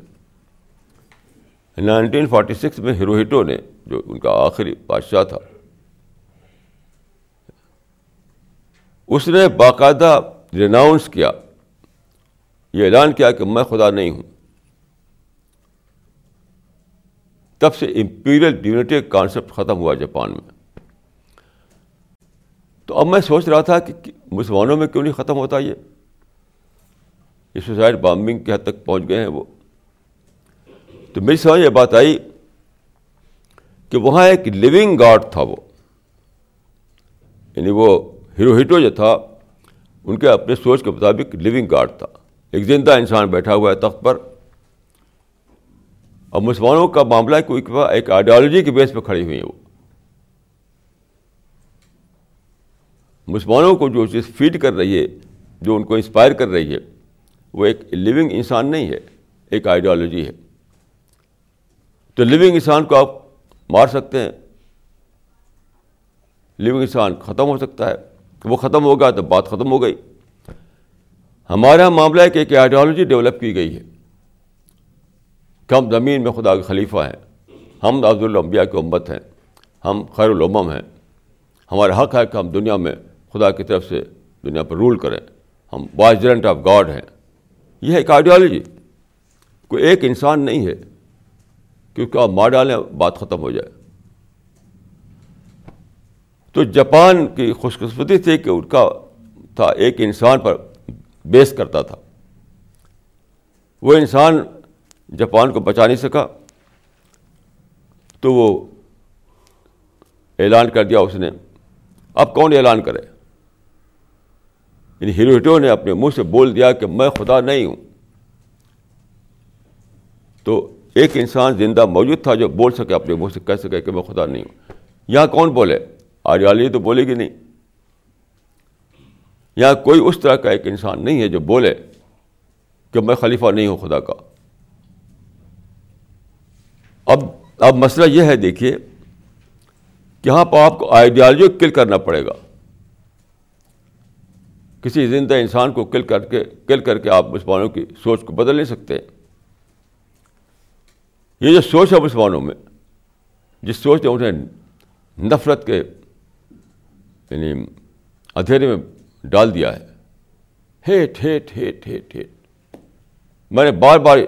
نائنٹین فورٹی سکس میں ہیروہٹو نے جو ان کا آخری بادشاہ تھا، اس نے باقاعدہ ریناؤنس کیا۔ یہ اعلان کیا کہ میں خدا نہیں ہوں۔ تب سے امپیریل ڈیونٹی کانسیپٹ ختم ہوا جاپان میں۔ تو اب میں سوچ رہا تھا کہ مسلمانوں میں کیوں نہیں ختم ہوتا یہ؟ یہ سوسائڈ بامبنگ کے حد تک پہنچ گئے ہیں وہ۔ تو میری سمجھ یہ بات آئی کہ وہاں ایک لیونگ گاڈ تھا وہ۔ یعنی وہ ہیرو ہیٹو جو تھا، ان کے اپنے سوچ کے مطابق لیونگ گاڈ تھا۔ ایک زندہ انسان بیٹھا ہوا ہے تخت پر۔ اور مسلمانوں کا معاملہ کوئی ایک آئیڈیالوجی کے بیس پہ کھڑی ہوئی ہے وہ۔ مسلمانوں کو جو چیز فیڈ کر رہی ہے، جو ان کو انسپائر کر رہی ہے، وہ ایک لیونگ انسان نہیں ہے، ایک آئیڈیالوجی ہے۔ تو لیونگ انسان کو آپ مار سکتے ہیں۔ لیونگ انسان ختم ہو سکتا ہے۔ وہ ختم ہو گیا تو بات ختم ہو گئی۔ ہمارا معاملہ ہے کہ ایک آئیڈیالوجی ڈیولپ کی گئی ہے۔ کہ ہم زمین میں خدا کے خلیفہ ہیں۔ ہم عبد الانبیاء کی امت ہیں۔ ہم خیر العمم ہیں۔ ہمارا حق ہے کہ ہم دنیا میں خدا کی طرف سے دنیا پر رول کریں۔ ہم وائزرنٹ آف گاڈ ہیں۔ یہ ہے ایک آئیڈیالوجی کوئی ایک انسان نہیں ہے کیونکہ آپ مار ڈالیں بات ختم ہو جائے۔ تو جاپان کی خوش قسمتی تھی کہ ان کا تھا، ایک انسان پر بیس کرتا تھا۔ وہ انسان جاپان کو بچا نہیں سکا، تو وہ اعلان کر دیا اس نے۔ اب کون اعلان کرے؟ یعنی ہیروٹو نے اپنے منہ سے بول دیا کہ میں خدا نہیں ہوں۔ تو ایک انسان زندہ موجود تھا جو بول سکے، اپنے منہ سے کہہ سکے کہ میں خدا نہیں ہوں۔ یہاں کون بولے؟ آریالی تو بولے گی نہیں۔ یہاں کوئی اس طرح کا ایک انسان نہیں ہے جو بولے کہ میں خلیفہ نہیں ہوں خدا کا۔ اب اب مسئلہ یہ ہے دیکھیے کہ یہاں پہ آپ کو آئیڈیالوجی کل کرنا پڑے گا۔ کسی زندہ انسان کو کل کر کے کل کر کے آپ مسلمانوں کی سوچ کو بدل نہیں سکتے۔ یہ جو سوچ ہے مسلمانوں میں، جس سوچ نے انہیں نفرت کے یعنی اندھیرے میں ڈال دیا ہے۔ Hate hate hate hate hate. میں نے بار بار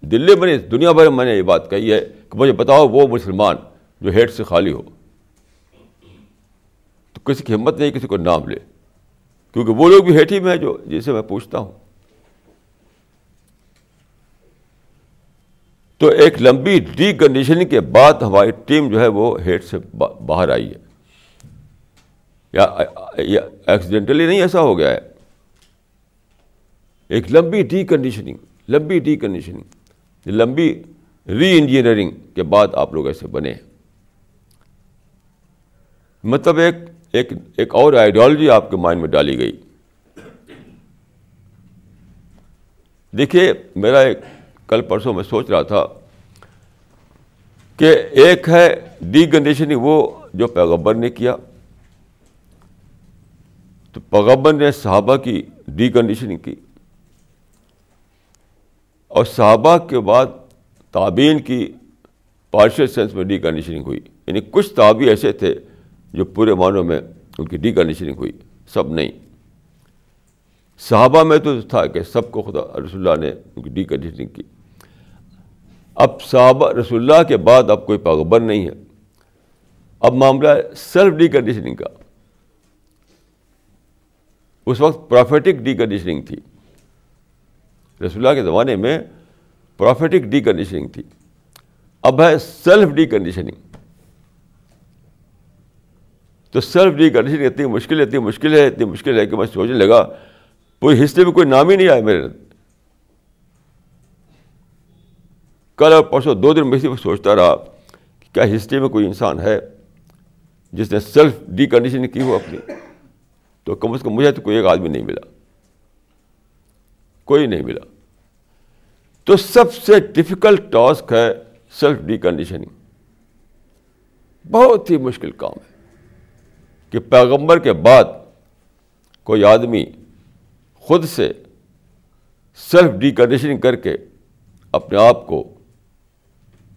دلی میں دنیا بھر میں میں نے یہ بات کہی ہے۔ کہ مجھے بتاؤ وہ مسلمان جو ہیٹ سے خالی ہو۔ تو کسی کی ہمت نہیں کسی کو نام لے۔ کیونکہ وہ لوگ بھی ہیٹ ہی میں جو، جسے میں پوچھتا ہوں۔ تو ایک لمبی ڈی کنڈیشننگ کے بعد ہماری ٹیم جو ہے وہ ہیٹ سے باہر آئی ہے۔ یا ایکسیڈنٹلی نہیں ایسا ہو گیا ہے۔ ایک لمبی ڈی کنڈیشننگ لمبی ڈی کنڈیشننگ لمبی ری انجینئرنگ کے بعد آپ لوگ ایسے بنے مطلب ایک ایک ایک اور آئیڈیالوجی آپ کے مائنڈ میں ڈالی گئی۔ دیکھیے، میرا ایک، کل پرسوں میں سوچ رہا تھا کہ ایک ہے ڈی کنڈیشننگ وہ جو پیغبر نے کیا۔ تو پیغبر نے صحابہ کی ڈی کنڈیشننگ کی۔ اور صحابہ کے بعد تعبین کی پارشل سینس میں ڈی کنڈیشننگ ہوئی۔ یعنی کچھ تعبی ایسے تھے جو پورے معنوں میں ان کی ڈی کنڈیشننگ ہوئی، سب نہیں۔ صحابہ میں تو تھا کہ سب کو خدا، رسول اللہ نے ان کی ڈی کنڈیشننگ کی۔ اب صحابہ، رسول اللہ کے بعد اب کوئی پیغبر نہیں ہے۔ اب معاملہ ہے سیلف ڈی کنڈیشننگ کا۔ اس وقت پروفیٹک ڈی کنڈیشننگ تھی۔ رسول اللہ کے زمانے میں پروفیٹک ڈی کنڈیشننگ تھی اب ہے سیلف ڈی کنڈیشننگ تو سیلف ڈی کنڈیشننگ اتنی مشکل اتنی مشکل ہے اتنی مشکل ہے کہ میں سوچنے لگا پوری ہسٹری میں کوئی نام ہی نہیں آیا میرے کل اور پرسوں دو دن میں سوچتا رہا کہ کیا ہسٹری میں کوئی انسان ہے جس نے سیلف ڈی کنڈیشننگ کی ہو اپنی تو کم از کم مجھے تو کوئی ایک آدمی نہیں ملا کوئی نہیں ملا تو سب سے ڈفیکلٹ ٹاسک ہے سیلف ڈی کنڈیشننگ بہت ہی مشکل کام ہے کہ پیغمبر کے بعد کوئی آدمی خود سے سیلف ڈی کنڈیشننگ کر کے اپنے آپ کو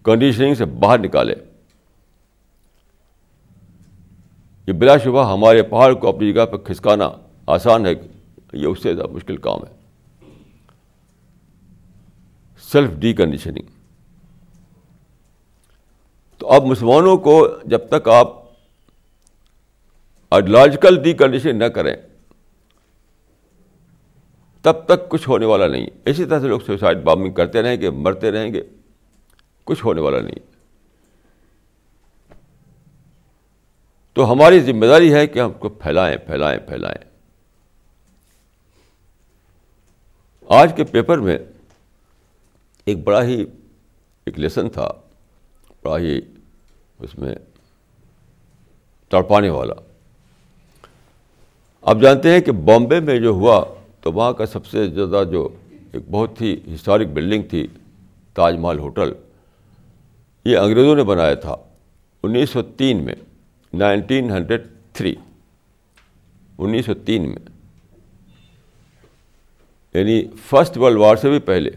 کنڈیشننگ سے باہر نکالے. یہ بلا شبہ ہمارے پہاڑ کو اپنی جگہ پہ کھسکانا آسان ہے، یہ اس سے زیادہ مشکل کام ہے۔ سیلف ڈی کنڈیشننگ تو اب مسلمانوں کو جب تک آپ آئیڈیولوجیکل ڈی کنڈیشن نہ کریں، تب تک کچھ ہونے والا نہیں۔ اسی طرح سے لوگ سوسائڈ بامنگ کرتے رہیں گے، مرتے رہیں گے، کچھ ہونے والا نہیں۔ تو ہماری ذمہ داری ہے کہ ہم کو پھیلائیں پھیلائیں پھیلائیں۔ آج کے پیپر میں ایک بڑا ہی ایک لیسن تھا، بڑا ہی اس میں تڑپانے والا۔ آپ جانتے ہیں کہ بامبے میں جو ہوا تو وہاں کا سب سے زیادہ جو ایک بہت ہی ہسٹورک بلڈنگ تھی، تاج محل ہوٹل، یہ انگریزوں نے بنایا تھا۔ انیس سو تین میں، نائنٹین ہنڈریڈ تھری۔ انیس سو تین میں یعنی فرسٹ ورلڈ وار سے بھی پہلے۔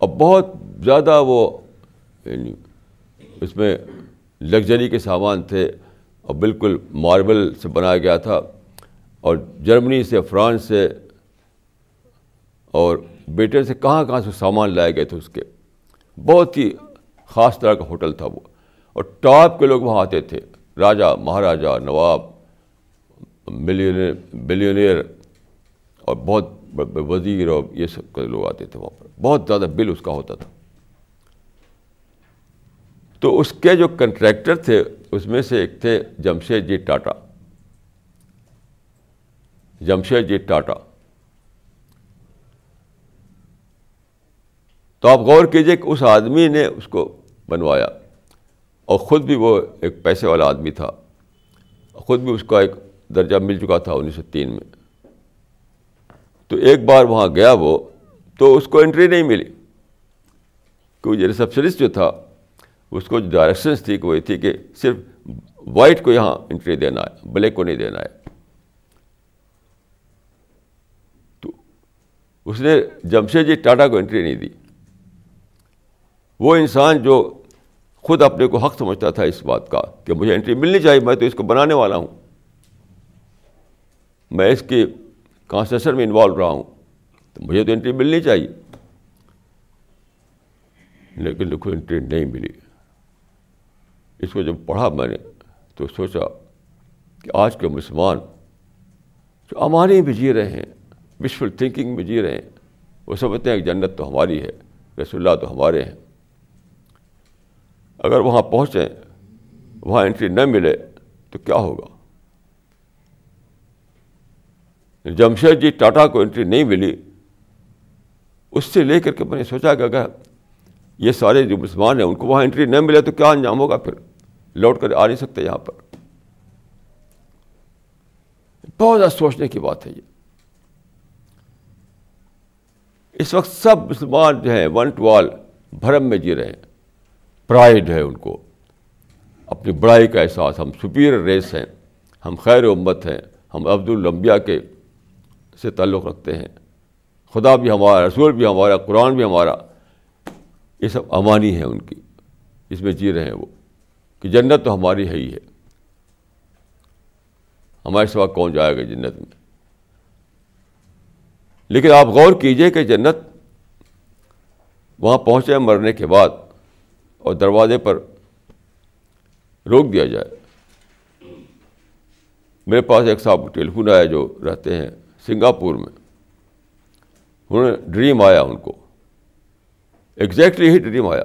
اور بہت زیادہ وہ یعنی اس میں لگژری کے سامان تھے اور بالکل ماربل سے بنایا گیا تھا اور جرمنی سے، فرانس سے اور بیٹر سے کہاں کہاں سے سامان لائے گئے تھے اس کے۔ بہت ہی خاص طرح کا ہوٹل تھا وہ۔ اور ٹاپ کے لوگ وہاں آتے تھے۔ راجا، مہاراجا، نواب ملینئر بلینئر اور بہت وزیر اور یہ سب کے لوگ آتے تھے وہاں پر۔ بہت زیادہ بل اس کا ہوتا تھا۔ تو اس کے جو کنٹریکٹر تھے، اس میں سے ایک تھے جمشید جی ٹاٹا۔ جمشید جی ٹاٹا۔ تو آپ غور کیجیے کہ اس آدمی نے اس کو بنوایا۔ اور خود بھی وہ ایک پیسے والا آدمی تھا۔ خود بھی اس کا ایک درجہ مل چکا تھا انیس سو تین میں۔ تو ایک بار وہاں گیا وہ۔ تو اس کو انٹری نہیں ملی۔ کیونکہ ریسپشنسٹ جو تھا، اس کو جو ڈائریکشنس تھی کہ وہ یہ تھی کہ صرف وائٹ کو یہاں انٹری دینا ہے بلیک کو نہیں دینا ہے۔ تو اس نے جمشید جی ٹاٹا کو انٹری نہیں دی۔ وہ انسان جو خود اپنے کو حق سمجھتا تھا اس بات کا کہ مجھے انٹری ملنی چاہیے، میں تو اس کو بنانے والا ہوں۔ میں اس کی کانسٹرکشن میں انوالو رہا ہوں۔ تو مجھے تو انٹری ملنی چاہیے لیکن لکھو انٹری نہیں ملی اس کو جب پڑھا میں نے تو سوچا کہ آج کے مسلمان جو امانی بھی جی رہے ہیں وشفل تھنکنگ میں جی رہے ہیں وہ سمجھتے ہیں کہ جنت تو ہماری ہے رسول اللہ تو ہمارے ہیں اگر وہاں پہنچیں وہاں انٹری نہ ملے تو کیا ہوگا جمشید جی ٹاٹا کو انٹری نہیں ملی اس سے لے کر کے میں نے سوچا کہ اگر یہ سارے جو مسلمان ہیں ان کو وہاں انٹری نہ ملے تو کیا انجام ہوگا؟ پھر لوٹ کر آ نہیں سکتے یہاں پر۔ بہت زیادہ سوچنے کی بات ہے یہ۔ اس وقت سب مسلمان جو ہیں ون ٹو آل بھرم میں جی رہے ہیں۔ پرائڈ ہے ان کو۔ اپنی بڑائی کا احساس، ہم سپیریئر ریس ہیں، ہم خیر امت ہیں، ہم عبد الانبیاء کے سے تعلق رکھتے ہیں۔ خدا بھی ہمارا، رسول بھی ہمارا، قرآن بھی ہمارا۔ یہ سب امانی ہیں ان کی، اس میں جی رہے ہیں وہ، کہ جنت تو ہماری ہے ہی ہے۔ ہمارے سوا کون جائے گا جنت میں؟ لیکن آپ غور کیجیے کہ جنت وہاں پہنچے مرنے کے بعد اور دروازے پر روک دیا جائے۔ میرے پاس ایک صاحب ٹیلیفون آیا جو رہتے ہیں سنگاپور میں۔ انہوں نے ڈریم آیا ان کو۔ ایگزیکٹلی ہی ڈریم آیا۔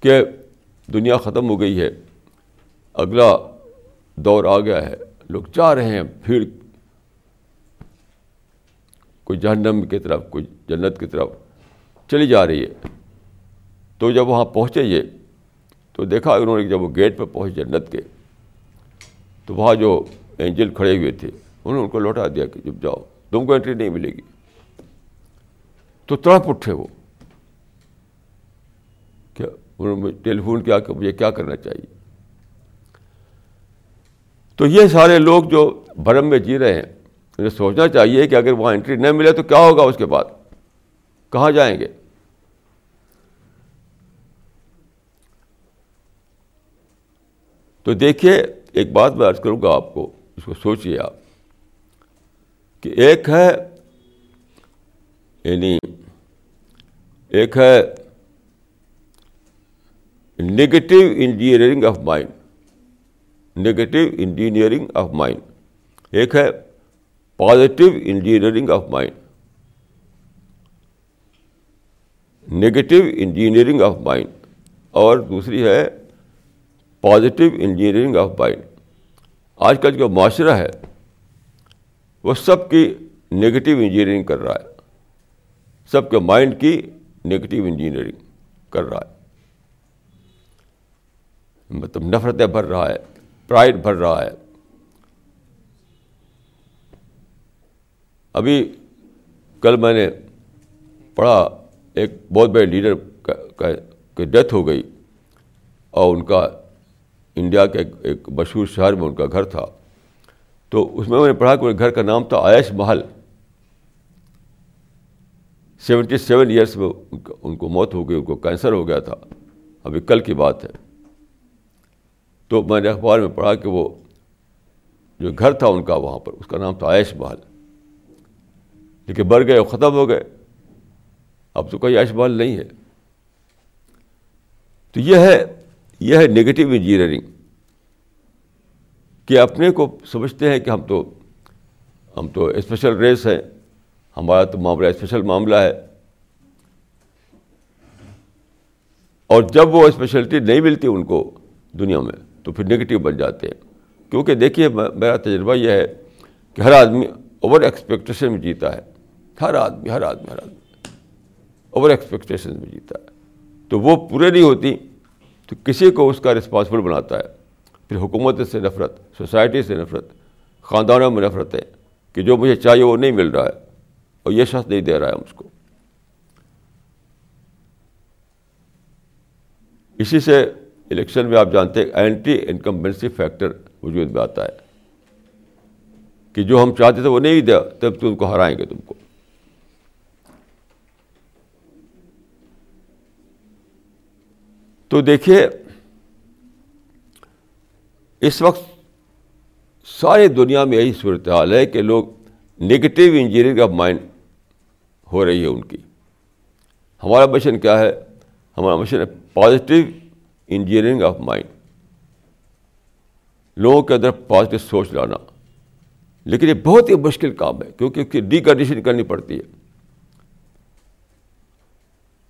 کہ دنیا ختم ہو گئی ہے، اگلا دور آ گیا ہے، لوگ جا رہے ہیں بھیڑ کوئی جہنم کی طرف، کوئی جنت کی طرف چلی جا رہی ہے۔ تو جب وہاں پہنچے یہ، تو دیکھا انہوں نے جب وہ گیٹ پہ پہنچے جنت کے، تو وہاں جو اینجل کھڑے ہوئے تھے، انہوں نے ان کو لوٹا دیا کہ جب جاؤ۔ تم کو انٹری نہیں ملے گی۔ تو تڑپ اٹھے وہ کیا انہوں نے ٹیلی فون کیا کہ مجھے کیا کرنا چاہیے۔ تو یہ سارے لوگ جو بھرم میں جی رہے ہیں، انہیں سوچنا چاہیے کہ اگر وہاں انٹری نہ ملے تو کیا ہوگا اس کے بعد؟ کہاں جائیں گے؟ تو دیکھیے، ایک بات میں عرض کروں گا آپ کو، اس کو سوچیے آپ۔ کہ ایک ہے یعنی ایک ہے negative engineering of mind negative engineering of mind ایک ہے positive engineering of mind negative engineering of mind اور دوسری ہے پازیٹیو انجینئرنگ آف مائنڈ آج کل جو معاشرہ ہے وہ سب کی نگیٹو انجینئرنگ کر رہا ہے۔ سب کے مائنڈ کی نگیٹو انجینئرنگ کر رہا ہے۔ مطلب نفرتیں بھر رہا ہے پرائڈ بھر رہا ہے۔ ابھی کل میں نے پڑھا، ایک بہت بڑے لیڈر کی ڈیتھ ہو گئی اور ان کا انڈیا کے ایک مشہور شہر میں ان کا گھر تھا۔ تو اس میں میں نے پڑھا کہ گھر کا نام تھا آیش محل۔ سیونٹی سیون ایئرس میں ان کو موت ہو گئی، ان کو کینسر ہو گیا تھا۔ ابھی کل کی بات ہے۔ تو میں نے اخبار میں پڑھا کہ وہ جو گھر تھا ان کا وہاں پر، اس کا نام تھا عیش محل۔ لیکن بڑھ گئے ختم ہو گئے۔ اب تو کوئی عیش محل نہیں ہے۔ تو یہ ہے یہ ہے نگیٹو انجینئرنگ کہ اپنے کو سمجھتے ہیں کہ ہم تو ہم تو اسپیشل ریس ہیں، ہمارا تو معاملہ اسپیشل معاملہ ہے۔ اور جب وہ اسپیشلٹی نہیں ملتی ان کو دنیا میں، تو پھر نگیٹو بن جاتے ہیں۔ کیونکہ دیکھیے میرا تجربہ یہ ہے کہ ہر آدمی اوور ایکسپیکٹیشن میں جیتا ہے۔ ہر آدمی ہر آدمی ہر آدمی اوور ایکسپیکٹیشن میں جیتا ہے۔ تو وہ پورے نہیں ہوتی، تو کسی کو اس کا رسپانسبل بناتا ہے۔ پھر حکومت سے نفرت، سوسائٹی سے نفرت، خاندانوں میں نفرت ہے کہ جو مجھے چاہیے وہ نہیں مل رہا ہے اور یہ شخص نہیں دے رہا ہے مجھ کو۔ اسی سے الیکشن میں آپ جانتے ہیں اینٹی انکمبنسی فیکٹر وجود میں آتا ہے۔ کہ جو ہم چاہتے تھے وہ نہیں دیا، تب تم کو ہرائیں گے تم کو۔ تو دیکھیے اس وقت ساری دنیا میں یہی صورتحال ہے کہ لوگ نگیٹو انجینئرنگ آف مائنڈ ہو رہی ہے ان کی۔ ہمارا مشن کیا ہے؟ ہمارا مشن ہے پازیٹیو انجینئرنگ آف مائنڈ لوگوں کے اندر پازیٹیو سوچ لانا۔ لیکن یہ بہت ہی مشکل کام ہے کیونکہ اس کی ڈی کنڈیشن کرنی پڑتی ہے۔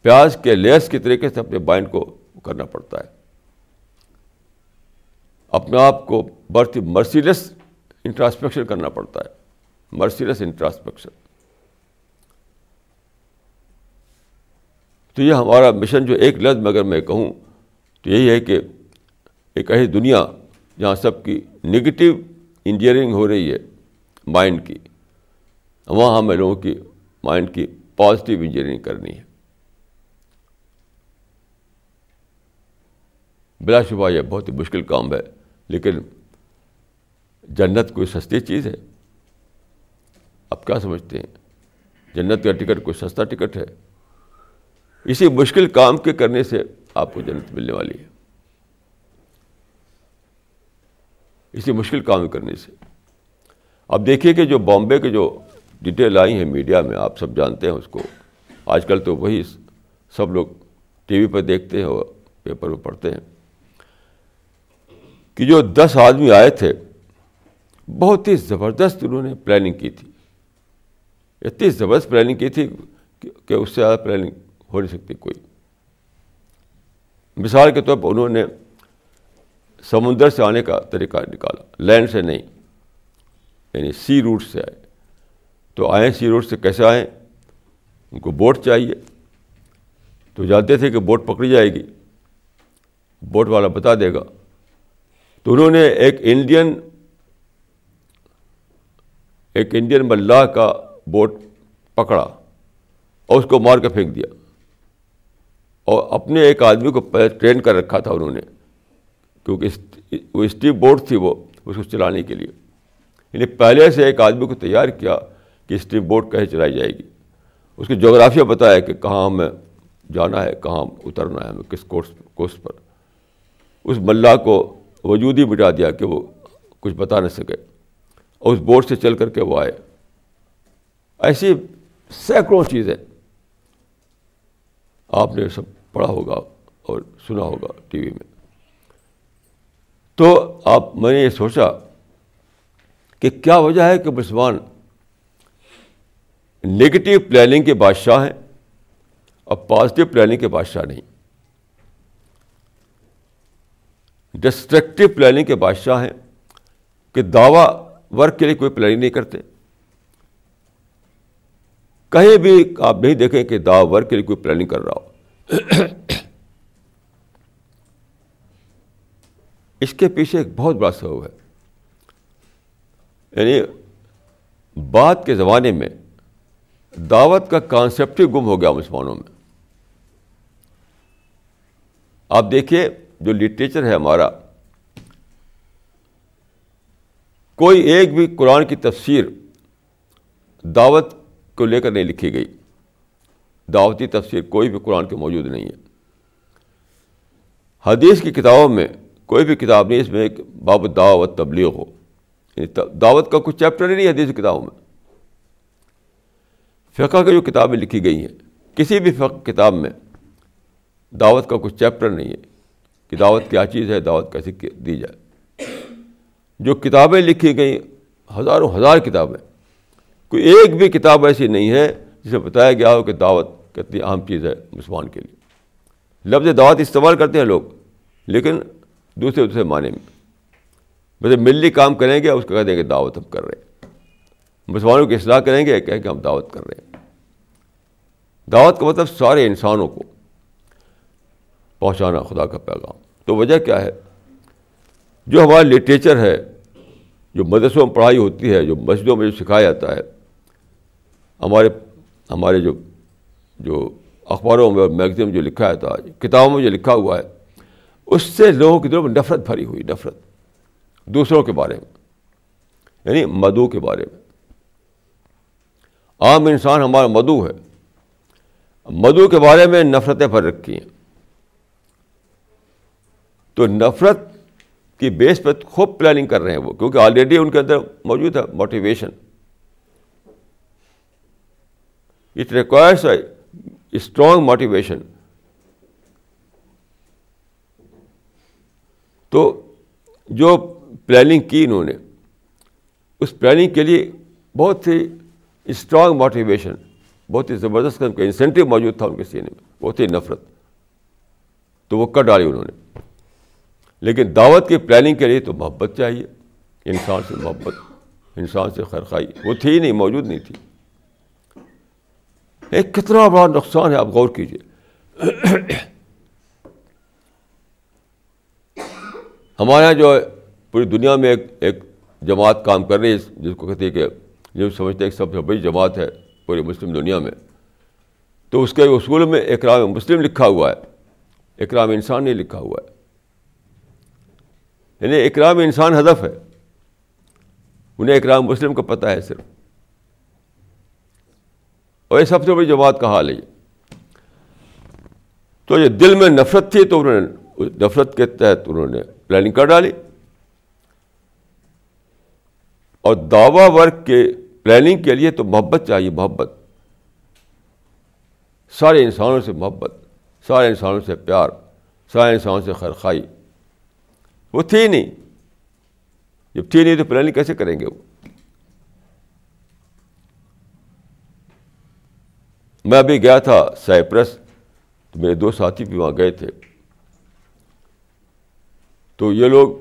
پیاز کے لیس کے طریقے سے اپنے مائنڈ کو کرنا پڑتا ہے۔ اپنے آپ کو برتھ مرسیلیس انٹراسپیکشن کرنا پڑتا ہے۔ Merciless introspection. تو یہ ہمارا مشن جو ایک لفظ میں اگر میں کہوں تو یہی ہے کہ ایک ایسی دنیا جہاں سب کی نگیٹو انجینئرنگ ہو رہی ہے مائنڈ کی، وہاں ہمیں لوگوں کی مائنڈ کی پازیٹیو انجینئرنگ کرنی ہے۔ بلا شبہ یہ بہت ہی مشکل کام ہے۔ لیکن جنت کوئی سستی چیز ہے؟ آپ کیا سمجھتے ہیں؟ جنت کا ٹکٹ کوئی سستا ٹکٹ ہے؟ اسی مشکل کام کے کرنے سے آپ کو جنت ملنے والی ہے۔ اسی مشکل کام کرنے سے۔ اب دیکھیے کہ جو بامبے کے جو ڈیٹیل آئی ہیں میڈیا میں، آپ سب جانتے ہیں اس کو۔ آج کل تو وہی سب لوگ ٹی وی پہ دیکھتے ہیں اور پیپر میں پڑھتے ہیں۔ کہ جو دس آدمی آئے تھے، بہت ہی زبردست انہوں نے پلاننگ کی تھی۔ اتنی زبردست پلاننگ کی تھی کہ اس سے زیادہ پلاننگ ہو نہیں سکتی کوئی۔ مثال کے طور پر انہوں نے سمندر سے آنے کا طریقہ نکالا لینڈ سے نہیں یعنی سی روٹ سے آئے۔ تو آئیں سی روٹ سے کیسے آئیں؟ ان کو بوٹ چاہیے۔ تو جانتے تھے کہ بوٹ پکڑی جائے گی۔ بوٹ والا بتا دے گا۔ تو انہوں نے ایک انڈین ایک انڈین ملاح کا بوٹ پکڑا اور اس کو مار کے پھینک دیا۔ اور اپنے ایک آدمی کو ٹرین کر رکھا تھا انہوں نے، کیونکہ وہ اسٹیو بوٹ تھی وہ، اس کو چلانے کے لیے۔ یعنی پہلے سے ایک آدمی کو تیار کیا کہ اسٹیو بوٹ کہیں چلائی جائے گی۔ اس کی جغرافیہ بتایا کہ کہاں ہمیں جانا ہے، کہاں اترنا ہے، ہمیں کس کورس کورس پر۔ اس ملا کو وجود ہی مٹا دیا کہ وہ کچھ بتا نہ سکے اور اس بوٹ سے چل کر کے وہ آئے۔ ایسی سینکڑوں چیزیں۔ آپ نے سب پڑھا ہوگا اور سنا ہوگا ٹی وی میں۔ تو آپ، میں نے یہ سوچا کہ کیا وجہ ہے کہ مسلمان نگیٹو پلاننگ کے بادشاہ ہیں اور پازیٹیو پلاننگ کے بادشاہ نہیں؟ ڈسٹرکٹیو پلاننگ کے بادشاہ ہیں کہ دعویٰ ورک کے لیے کوئی پلاننگ نہیں کرتے۔ کہیں بھی آپ نہیں دیکھیں کہ دعوی ورک کے لیے کوئی پلاننگ کر رہا ہو۔ اس کے پیچھے ایک بہت بڑا سبب ہے۔ یعنی بعد کے زمانے میں دعوت کا کانسیپٹ ہی گم ہو گیا مسلمانوں میں۔ آپ دیکھیے جو لٹریچر ہے ہمارا، کوئی ایک بھی قرآن کی تفسیر دعوت کو لے کر نہیں لکھی گئی۔ دعوتی تفسیر کوئی بھی قرآن کے موجود نہیں ہے۔ حدیث کی کتابوں میں کوئی بھی کتاب نہیں، اس میں ایک باب دعوت تبلیغ ہو۔ یعنی دعوت کا کچھ چیپٹر نہیں حدیث کی کتابوں میں۔ فقہ کی جو کتابیں لکھی گئی ہیں، کسی بھی فقہ کتاب میں دعوت کا کچھ چیپٹر نہیں ہے۔ کہ دعوت کیا چیز ہے، دعوت کیسے دی جائے۔ جو کتابیں لکھی گئیں، ہزاروں ہزار کتابیں۔ کوئی ایک بھی کتاب ایسی نہیں ہے جسے بتایا گیا ہو کہ دعوت کتنی اہم چیز ہے مسلمان کے لیے۔ لفظ دعوت استعمال کرتے ہیں لوگ، لیکن دوسرے دوسرے معنی میں۔ ویسے ملی کام کریں گے، اس کو کہہ دیں گے دعوت ہم کر رہے ہیں۔ مسلمانوں کی اصلاح کریں گے، کہیں کہ ہم دعوت کر رہے ہیں۔ دعوت کا مطلب سارے انسانوں کو پہنچانا خدا کا پیغام۔ تو وجہ کیا ہے؟ جو ہمارا لٹریچر ہے، جو مدرسوں میں پڑھائی ہوتی ہے، جو مسجدوں میں جو سکھایا جاتا ہے، ہمارے ہمارے جو جو اخباروں میں میگزین میں جو لکھا جاتا ہے، کتابوں میں جو لکھا ہوا ہے، اس سے لوگوں کی طرف نفرت بھری ہوئی، نفرت۔ دوسروں کے بارے میں۔ یعنی مدو کے بارے میں۔ عام انسان ہمارا مدو ہے۔ مدو کے بارے میں نفرتیں بھر رکھی ہیں۔ تو نفرت کی بیس پہ خوب پلاننگ کر رہے ہیں وہ، کیونکہ آلریڈی ان کے اندر موجود ہے motivation it requires strong motivation تو جو پلاننگ کی انہوں نے، اس پلاننگ کے لیے بہت ہی اسٹرانگ موٹیویشن بہت ہی زبردست قسم کا انسینٹیو موجود تھا ان کے سینے میں، بہت ہی نفرت۔ تو وہ کر ڈالی انہوں نے۔ لیکن دعوت کی پلاننگ کے لیے تو محبت چاہیے۔ انسان سے محبت، انسان سے خرخائی وہ تھی نہیں، موجود نہیں تھی۔ ایک کتنا بڑا نقصان ہے، آپ غور کیجیے ہمارے یہاں جو پوری دنیا میں ایک ایک جماعت کام کر رہی ہے، جس کو کہتے ہیں کہ، جو سمجھتے ہیں کہ سب سے بڑی جماعت ہے پوری مسلم دنیا میں، تو اس کے اصول میں اکرام مسلم لکھا ہوا ہے۔ اکرام انسان نہیں لکھا ہوا ہے۔ یعنی اکرام انسان ہدف ہے۔ انہیں اکرام مسلم کو پتہ ہے صرف۔ اور یہ سب سے بڑی جماعت کا حال ہے تو یہ دل میں نفرت تھی تو انہوں نے نفرت کے تحت انہوں نے پلاننگ کر ڈالی۔ اور دعوی ورک کے پلاننگ کے لیے تو محبت چاہیے، محبت۔ سارے انسانوں سے محبت، سارے انسانوں سے پیار، سارے انسانوں سے خرخائی وہ تھی نہیں۔ جب تھی نہیں تو پلاننگ کیسے کریں گے وہ۔ میں ابھی گیا تھا سائپرس، تو میرے دو ساتھی بھی وہاں گئے تھے۔ تو یہ لوگ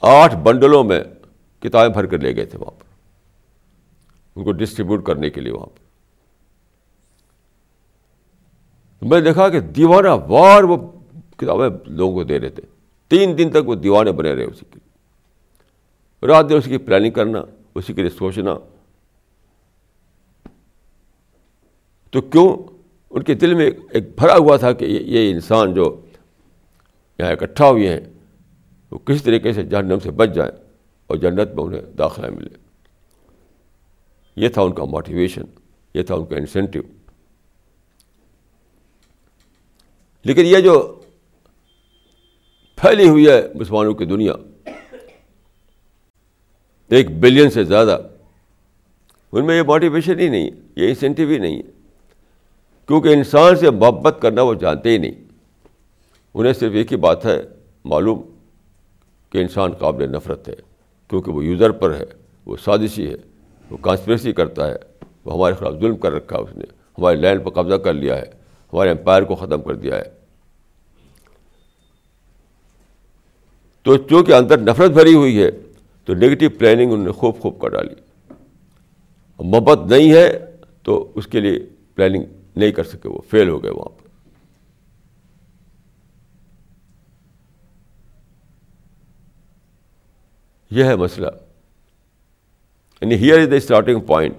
آٹھ بنڈلوں میں کتابیں بھر کر لے گئے تھے وہاں پر۔ ان کو ڈسٹریبیوٹ کرنے کے لیے وہاں پر۔ میں نے دیکھا کہ دیوانہ وار وہ کتابیں لوگوں کو دے رہے تھے۔ تین دن تک وہ دیوانے بنے رہے اسی کے لیے۔ رات دن اس کی پلاننگ کرنا، اسی کے لیے سوچنا۔ تو کیوں؟ ان کے دل میں ایک بھرا ہوا تھا کہ یہ انسان جو یہاں اکٹھا ہوئے ہیں، وہ کس طریقے سے جہنم سے بچ جائیں اور جنت میں انہیں داخلہ ملے۔ یہ تھا ان کا موٹیویشن یہ تھا ان کا انسینٹیو لیکن یہ جو پھیلی ہوئی ہے مسلمانوں کی دنیا۔ ایک بلین سے زیادہ۔ ان میں یہ موٹیویشن ہی نہیں ہے، یہ انسینٹیو ہی نہیں ہے۔ کیونکہ انسان سے محبت کرنا وہ جانتے ہی نہیں۔ انہیں صرف ایک ہی بات ہے، معلوم کہ انسان قابل نفرت ہے۔ کیونکہ وہ یوزر پر ہے، وہ سازشی ہے، وہ کانسپریسی کرتا ہے۔ وہ ہمارے خلاف ظلم کر رکھا ہے اس نے۔ ہمارے لینڈ پر قبضہ کر لیا ہے۔ ہمارے امپائر کو ختم کر دیا ہے۔ تو چونکہ اندر نفرت بھری ہوئی ہے تو نگیٹو پلاننگ انہوں نے خوب خوب کر ڈالی۔ محبت نہیں ہے تو اس کے لیے پلاننگ نہیں کر سکے وہ فیل ہو گئے وہاں پر یہ ہے مسئلہ۔ یعنی here is the starting point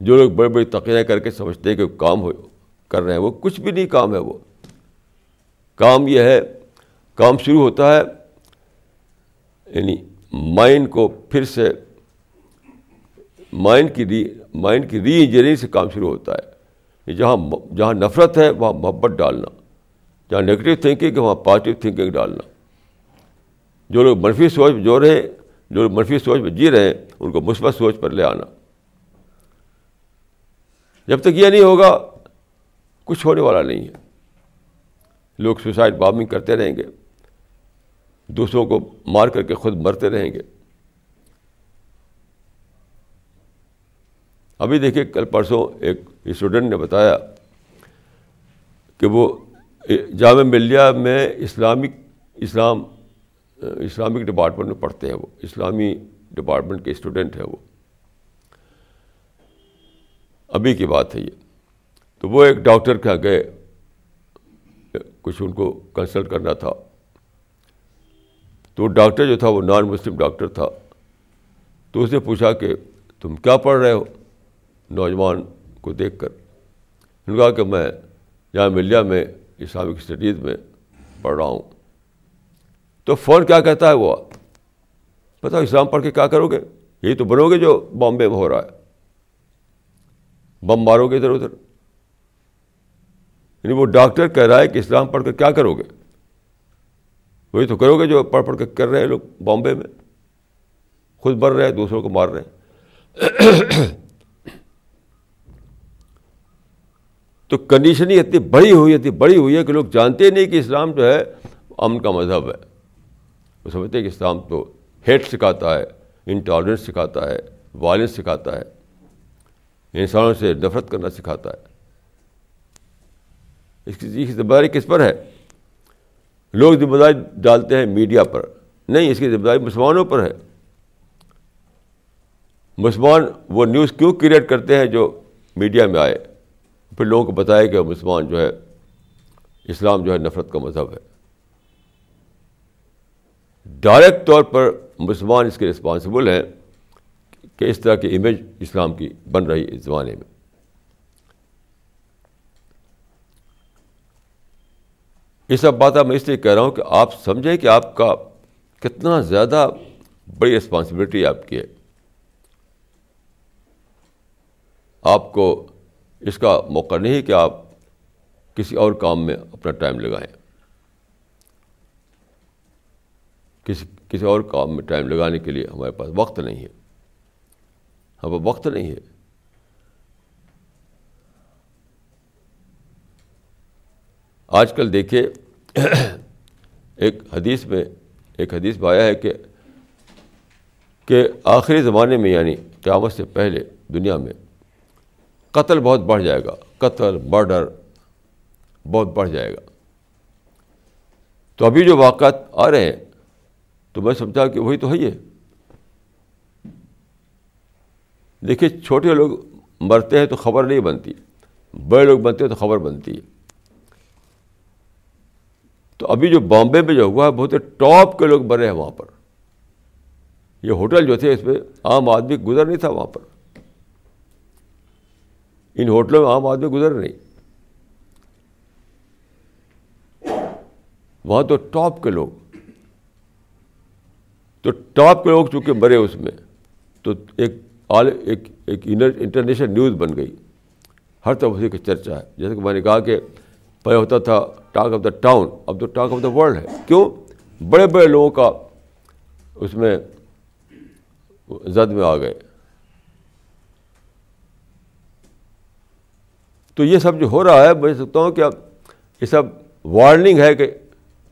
جو لوگ بڑے بڑی تقریریں کر کے سمجھتے ہیں کہ کام ہو، کر رہے ہیں، وہ کچھ بھی نہیں، کام ہے وہ۔ کام یہ ہے، کام شروع ہوتا ہے یعنی مائنڈ کو پھر سے مائنڈ کی ری مائنڈ کی ری انجینئرنگ سے کام شروع ہوتا ہے۔ جہاں جہاں نفرت ہے، وہاں محبت ڈالنا۔ جہاں نگیٹو تھنکنگ ہے، وہاں پازیٹیو تھنکنگ ڈالنا۔ جو لوگ منفی سوچ میں جو رہے، جو لوگ منفی سوچ میں جی رہے ہیں، ان کو مثبت سوچ پر لے آنا۔ جب تک یہ نہیں ہوگا، کچھ ہونے والا نہیں ہے۔ لوگ سوسائڈ بامنگ کرتے رہیں گے، دوسروں کو مار کر کے خود مرتے رہیں گے۔ ابھی دیکھیے، کل پرسوں ایک اسٹوڈنٹ نے بتایا کہ وہ جامعہ ملیہ میں اسلامک اسلام، اسلامک ڈپارٹمنٹ میں پڑھتے ہیں وہ۔ اسلامی ڈپارٹمنٹ کے اسٹوڈنٹ ہیں وہ۔ ابھی کی بات ہے یہ۔ تو وہ ایک ڈاکٹر کے گئے۔ کچھ ان کو کنسلٹ کرنا تھا۔ تو ڈاکٹر جو تھا وہ نان مسلم ڈاکٹر تھا۔ تو اس نے پوچھا کہ تم کیا پڑھ رہے ہو؟ نوجوان کو دیکھ کر۔ انہوں نے کہا کہ میں جامعہ ملیہ میں اسلامک اسٹڈیز میں پڑھ رہا ہوں۔ تو فون کیا کہتا ہے وہ؟ بتاؤ اسلام پڑھ کے کیا کرو گے؟ یہی تو بنو گے جو بامبے میں ہو رہا ہے۔ بم مارو گے ادھر ادھر۔ یعنی وہ ڈاکٹر کہہ رہا ہے کہ اسلام پڑھ کر کیا کرو گے؟ وہی تو کرو گے جو پڑھ پڑھ کر کر رہے ہیں لوگ بامبے میں۔ خود مر رہے ہیں، دوسروں کو مار رہے ہیں۔ تو کنڈیشن اتنی بڑی ہوئی، اتنی بڑی ہوئی ہے کہ لوگ جانتے نہیں کہ اسلام جو ہے امن کا مذہب ہے۔ وہ سمجھتے ہیں کہ اسلام تو ہیٹ سکھاتا ہے، انٹالرنس سکھاتا ہے، وائلنس سکھاتا ہے، انسانوں سے نفرت کرنا سکھاتا ہے۔ اس کی ذمہ داری کس پر ہے؟ لوگ ذمہ داری ڈالتے ہیں میڈیا پر۔ نہیں، اس کی ذمہ داری مسلمانوں پر ہے۔ مسلمان وہ نیوز کیوں کریٹ کرتے ہیں جو میڈیا میں آئے؟ پھر لوگوں کو بتائے کہ مسلمان جو ہے، اسلام جو ہے نفرت کا مذہب ہے۔ ڈائریکٹ طور پر مسلمان اس کے رسپانسبل ہیں کہ اس طرح کی امیج اسلام کی بن رہی اس زمانے میں۔ یہ سب باتیں میں اس لیے کہہ رہا ہوں کہ آپ سمجھیں کہ آپ کا کتنا زیادہ بڑی رسپانسبلٹی آپ کی ہے۔ آپ کو اس کا موقع نہیں کہ آپ کسی اور کام میں اپنا ٹائم لگائیں۔ کسی کسی اور کام میں ٹائم لگانے کے لیے ہمارے پاس وقت نہیں ہے۔ ہمیں وقت نہیں ہے۔ آج کل دیکھیے، ایک حدیث میں، ایک حدیث میں آیا ہے کہ کہ آخری زمانے میں یعنی قیامت سے پہلے دنیا میں قتل بہت بڑھ جائے گا۔ قتل، مرڈر بہت بڑھ جائے گا۔ تو ابھی جو واقعات آ رہے ہیں، تو میں سمجھا کہ وہی تو ہے یہ دیکھیے، چھوٹے لوگ مرتے ہیں تو خبر نہیں بنتی، بڑے لوگ بنتے ہیں تو خبر بنتی۔ ہے تو ابھی جو بامبے میں جو ہوا ہے، بہت ٹاپ کے لوگ مرے ہیں وہاں پر۔ یہ ہوٹل جو تھے، اس میں عام آدمی گزر نہیں تھا وہاں پر۔ ان ہوٹلوں میں عام آدمی گزر نہیں۔ وہاں تو ٹاپ کے لوگ۔ تو ٹاپ کے لوگ چونکہ مرے اس میں، تو ایک ایک ایک انٹرنیشنل نیوز بن گئی۔ ہر طرف اسی کی چرچا ہے۔ جیسے کہ میں نے کہا کہ پہلے ہوتا تھا ٹاک آف دا ٹاؤن، اب تو ٹاک آف دا ورلڈ ہے۔ کیوں؟ بڑے بڑے لوگوں کا اس میں زد میں آ گئے۔ تو یہ سب جو ہو رہا ہے، میں سکتا ہوں کہ اب یہ سب وارننگ ہے کہ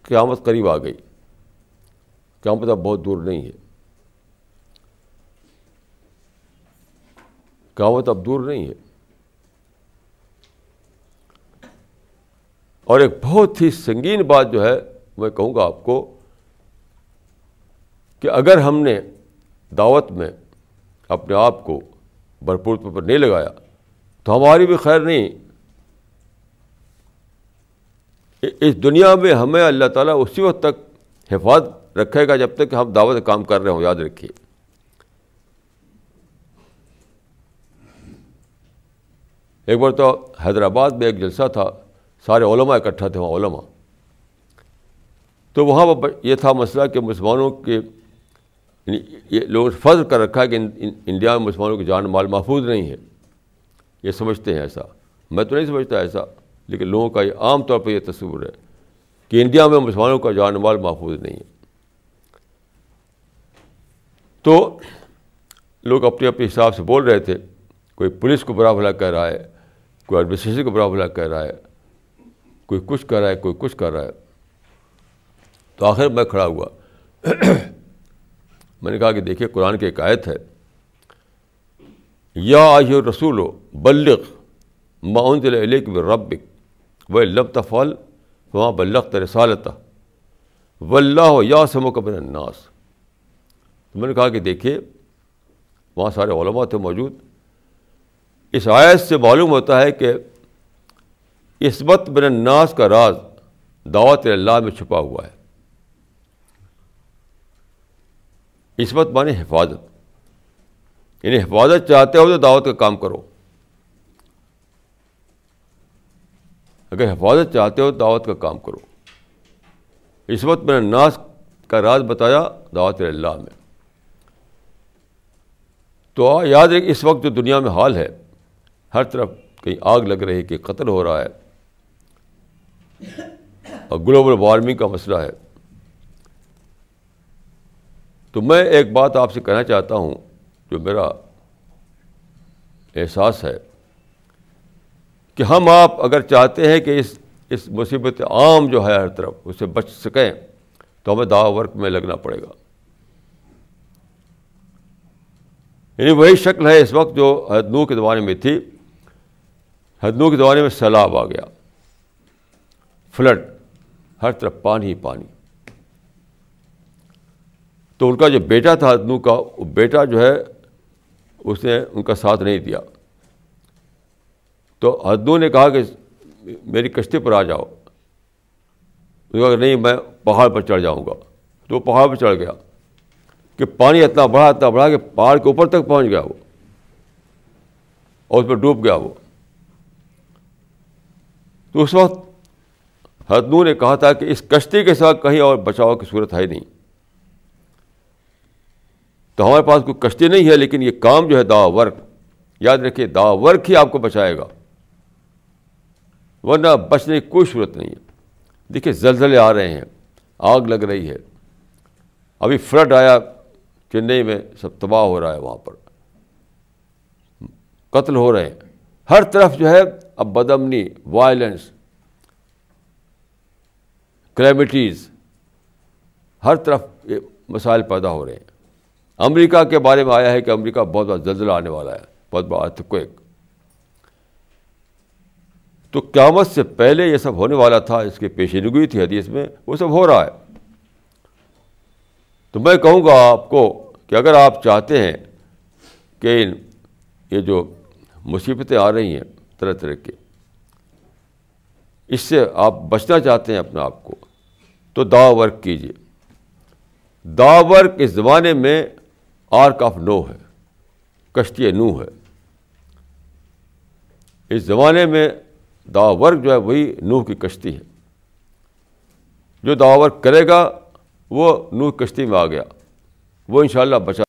قیامت قریب آ گئی۔ قیامت اب بہت دور نہیں ہے۔ قیامت اب دور نہیں ہے۔ اور ایک بہت ہی سنگین بات جو ہے، میں کہوں گا آپ کو کہ اگر ہم نے دعوت میں اپنے آپ کو بھرپور طور پر نہیں لگایا، تو ہماری بھی خیر نہیں۔ اس دنیا میں ہمیں اللہ تعالیٰ اسی وقت تک حفاظت رکھے گا جب تک کہ ہم دعوت کام کر رہے ہوں، یاد رکھیے۔ ایک بار تو حیدرآباد میں ایک جلسہ تھا۔ سارے علماء اکٹھا تھے، وہاں علماء۔ تو وہاں یہ تھا مسئلہ کہ مسلمانوں کے یعنی یہ لوگوں نے فرض کر رکھا ہے کہ انڈیا میں مسلمانوں کی جان مال محفوظ نہیں ہے۔ یہ سمجھتے ہیں ایسا۔ میں تو نہیں سمجھتا ایسا، لیکن لوگوں کا یہ عام طور پہ یہ تصور ہے کہ انڈیا میں مسلمانوں کا جان مال محفوظ نہیں ہے۔ تو لوگ اپنے اپنے حساب سے بول رہے تھے، کوئی پولیس کو برا بھلا کہہ رہا ہے، کوئی ایڈمنسٹریشن کو برا بھلا کہہ رہا ہے۔ کوئی کچھ کر رہا ہے، کوئی کچھ کر رہا ہے۔ تو آخر میں کھڑا ہوا۔ میں نے کہا کہ دیکھیے، قرآن کی ایک آیت ہے۔ یا آئی رسول و بلغ معاون علیہ کی ربک و لب تفال وہاں بلغ رسالت و اللہ یا سمو کبن الناس۔ تو میں نے کہا کہ دیکھیے، وہاں سارے علماء تھے موجود۔ اس آیت سے معلوم ہوتا ہے کہ عصمت بن الناس کا راز دعوت اللہ میں چھپا ہوا ہے۔ عصمت مانے حفاظت۔ یعنی حفاظت چاہتے ہو تو دعوت کا کام کرو۔ اگر حفاظت چاہتے ہو تو دعوت کا کام کرو۔ عصمت بن الناس کا راز بتایا دعوت اللہ میں۔ تو یاد رکھ، اس وقت جو دنیا میں حال ہے، ہر طرف کہیں آگ لگ رہی کہ قتل ہو رہا ہے اور گلوبل وارمنگ کا مسئلہ ہے۔ تو میں ایک بات آپ سے کہنا چاہتا ہوں، جو میرا احساس ہے کہ ہم آپ اگر چاہتے ہیں کہ اس اس مصیبت عام جو ہے ہر طرف اس سے بچ سکیں، تو ہمیں دعا ورک میں لگنا پڑے گا۔ یعنی وہی شکل ہے اس وقت جو حدنو کے زمانے میں تھی۔ حدنو کے زمانے میں سیلاب آ گیا۔ فلڈ، ہر طرف پانی ہی پانی۔ تو ان کا جو بیٹا تھا حدنو کا، وہ بیٹا جو ہے، اس نے ان کا ساتھ نہیں دیا۔ تو حدنو نے کہا کہ، میری کشتی پر آ جاؤ۔ کہ نہیں، میں پہاڑ پر چڑھ جاؤں گا۔ تو وہ پہاڑ پر چڑھ گیا۔ کہ پانی اتنا بڑھا اتنا بڑھا کہ پہاڑ کے اوپر تک پہنچ گیا وہ۔ اور اس پہ ڈوب گیا وہ۔ تو اس وقت حدنو نے کہا تھا کہ اس کشتی کے ساتھ کہیں اور بچاؤ کی صورت ہے نہیں۔ تو ہمارے پاس کوئی کشتی نہیں ہے، لیکن یہ کام جو ہے دا ورک یاد رکھیے دا ورک ہی آپ کو بچائے گا۔ ورنہ بچنے کی کوئی صورت نہیں ہے۔ دیکھیے، زلزلے آ رہے ہیں، آگ لگ رہی ہے۔ ابھی فلڈ آیا، چنئی میں سب تباہ ہو رہا ہے وہاں پر۔ قتل ہو رہے ہیں۔ ہر طرف جو ہے اب بدمنی وائلنس کلیمٹیز ہر طرف مسائل پیدا ہو رہے ہیں۔ امریکہ کے بارے میں آیا ہے کہ امریکہ بہت بڑا زلزلہ آنے والا ہے، بہت بڑا ارتھ تو قیامت سے پہلے یہ سب ہونے والا تھا، اس کی پیشینگوئی تھی حدیث میں، وہ سب ہو رہا ہے۔ تو میں کہوں گا آپ کو کہ اگر آپ چاہتے ہیں کہ یہ جو مصیبتیں آ رہی ہیں طرح طرح کے اس سے آپ بچنا چاہتے ہیں اپنے آپ کو۔ تو دا ورک کیجیے دا ورک اس زمانے میں آرک آف نو ہے، کشتی نو ہے۔ اس زمانے میں دا ورک جو ہے وہی نوح کی کشتی ہے۔ جو دا ورک کرے گا، وہ نوح کشتی میں آ گیا۔ وہ انشاءاللہ بچا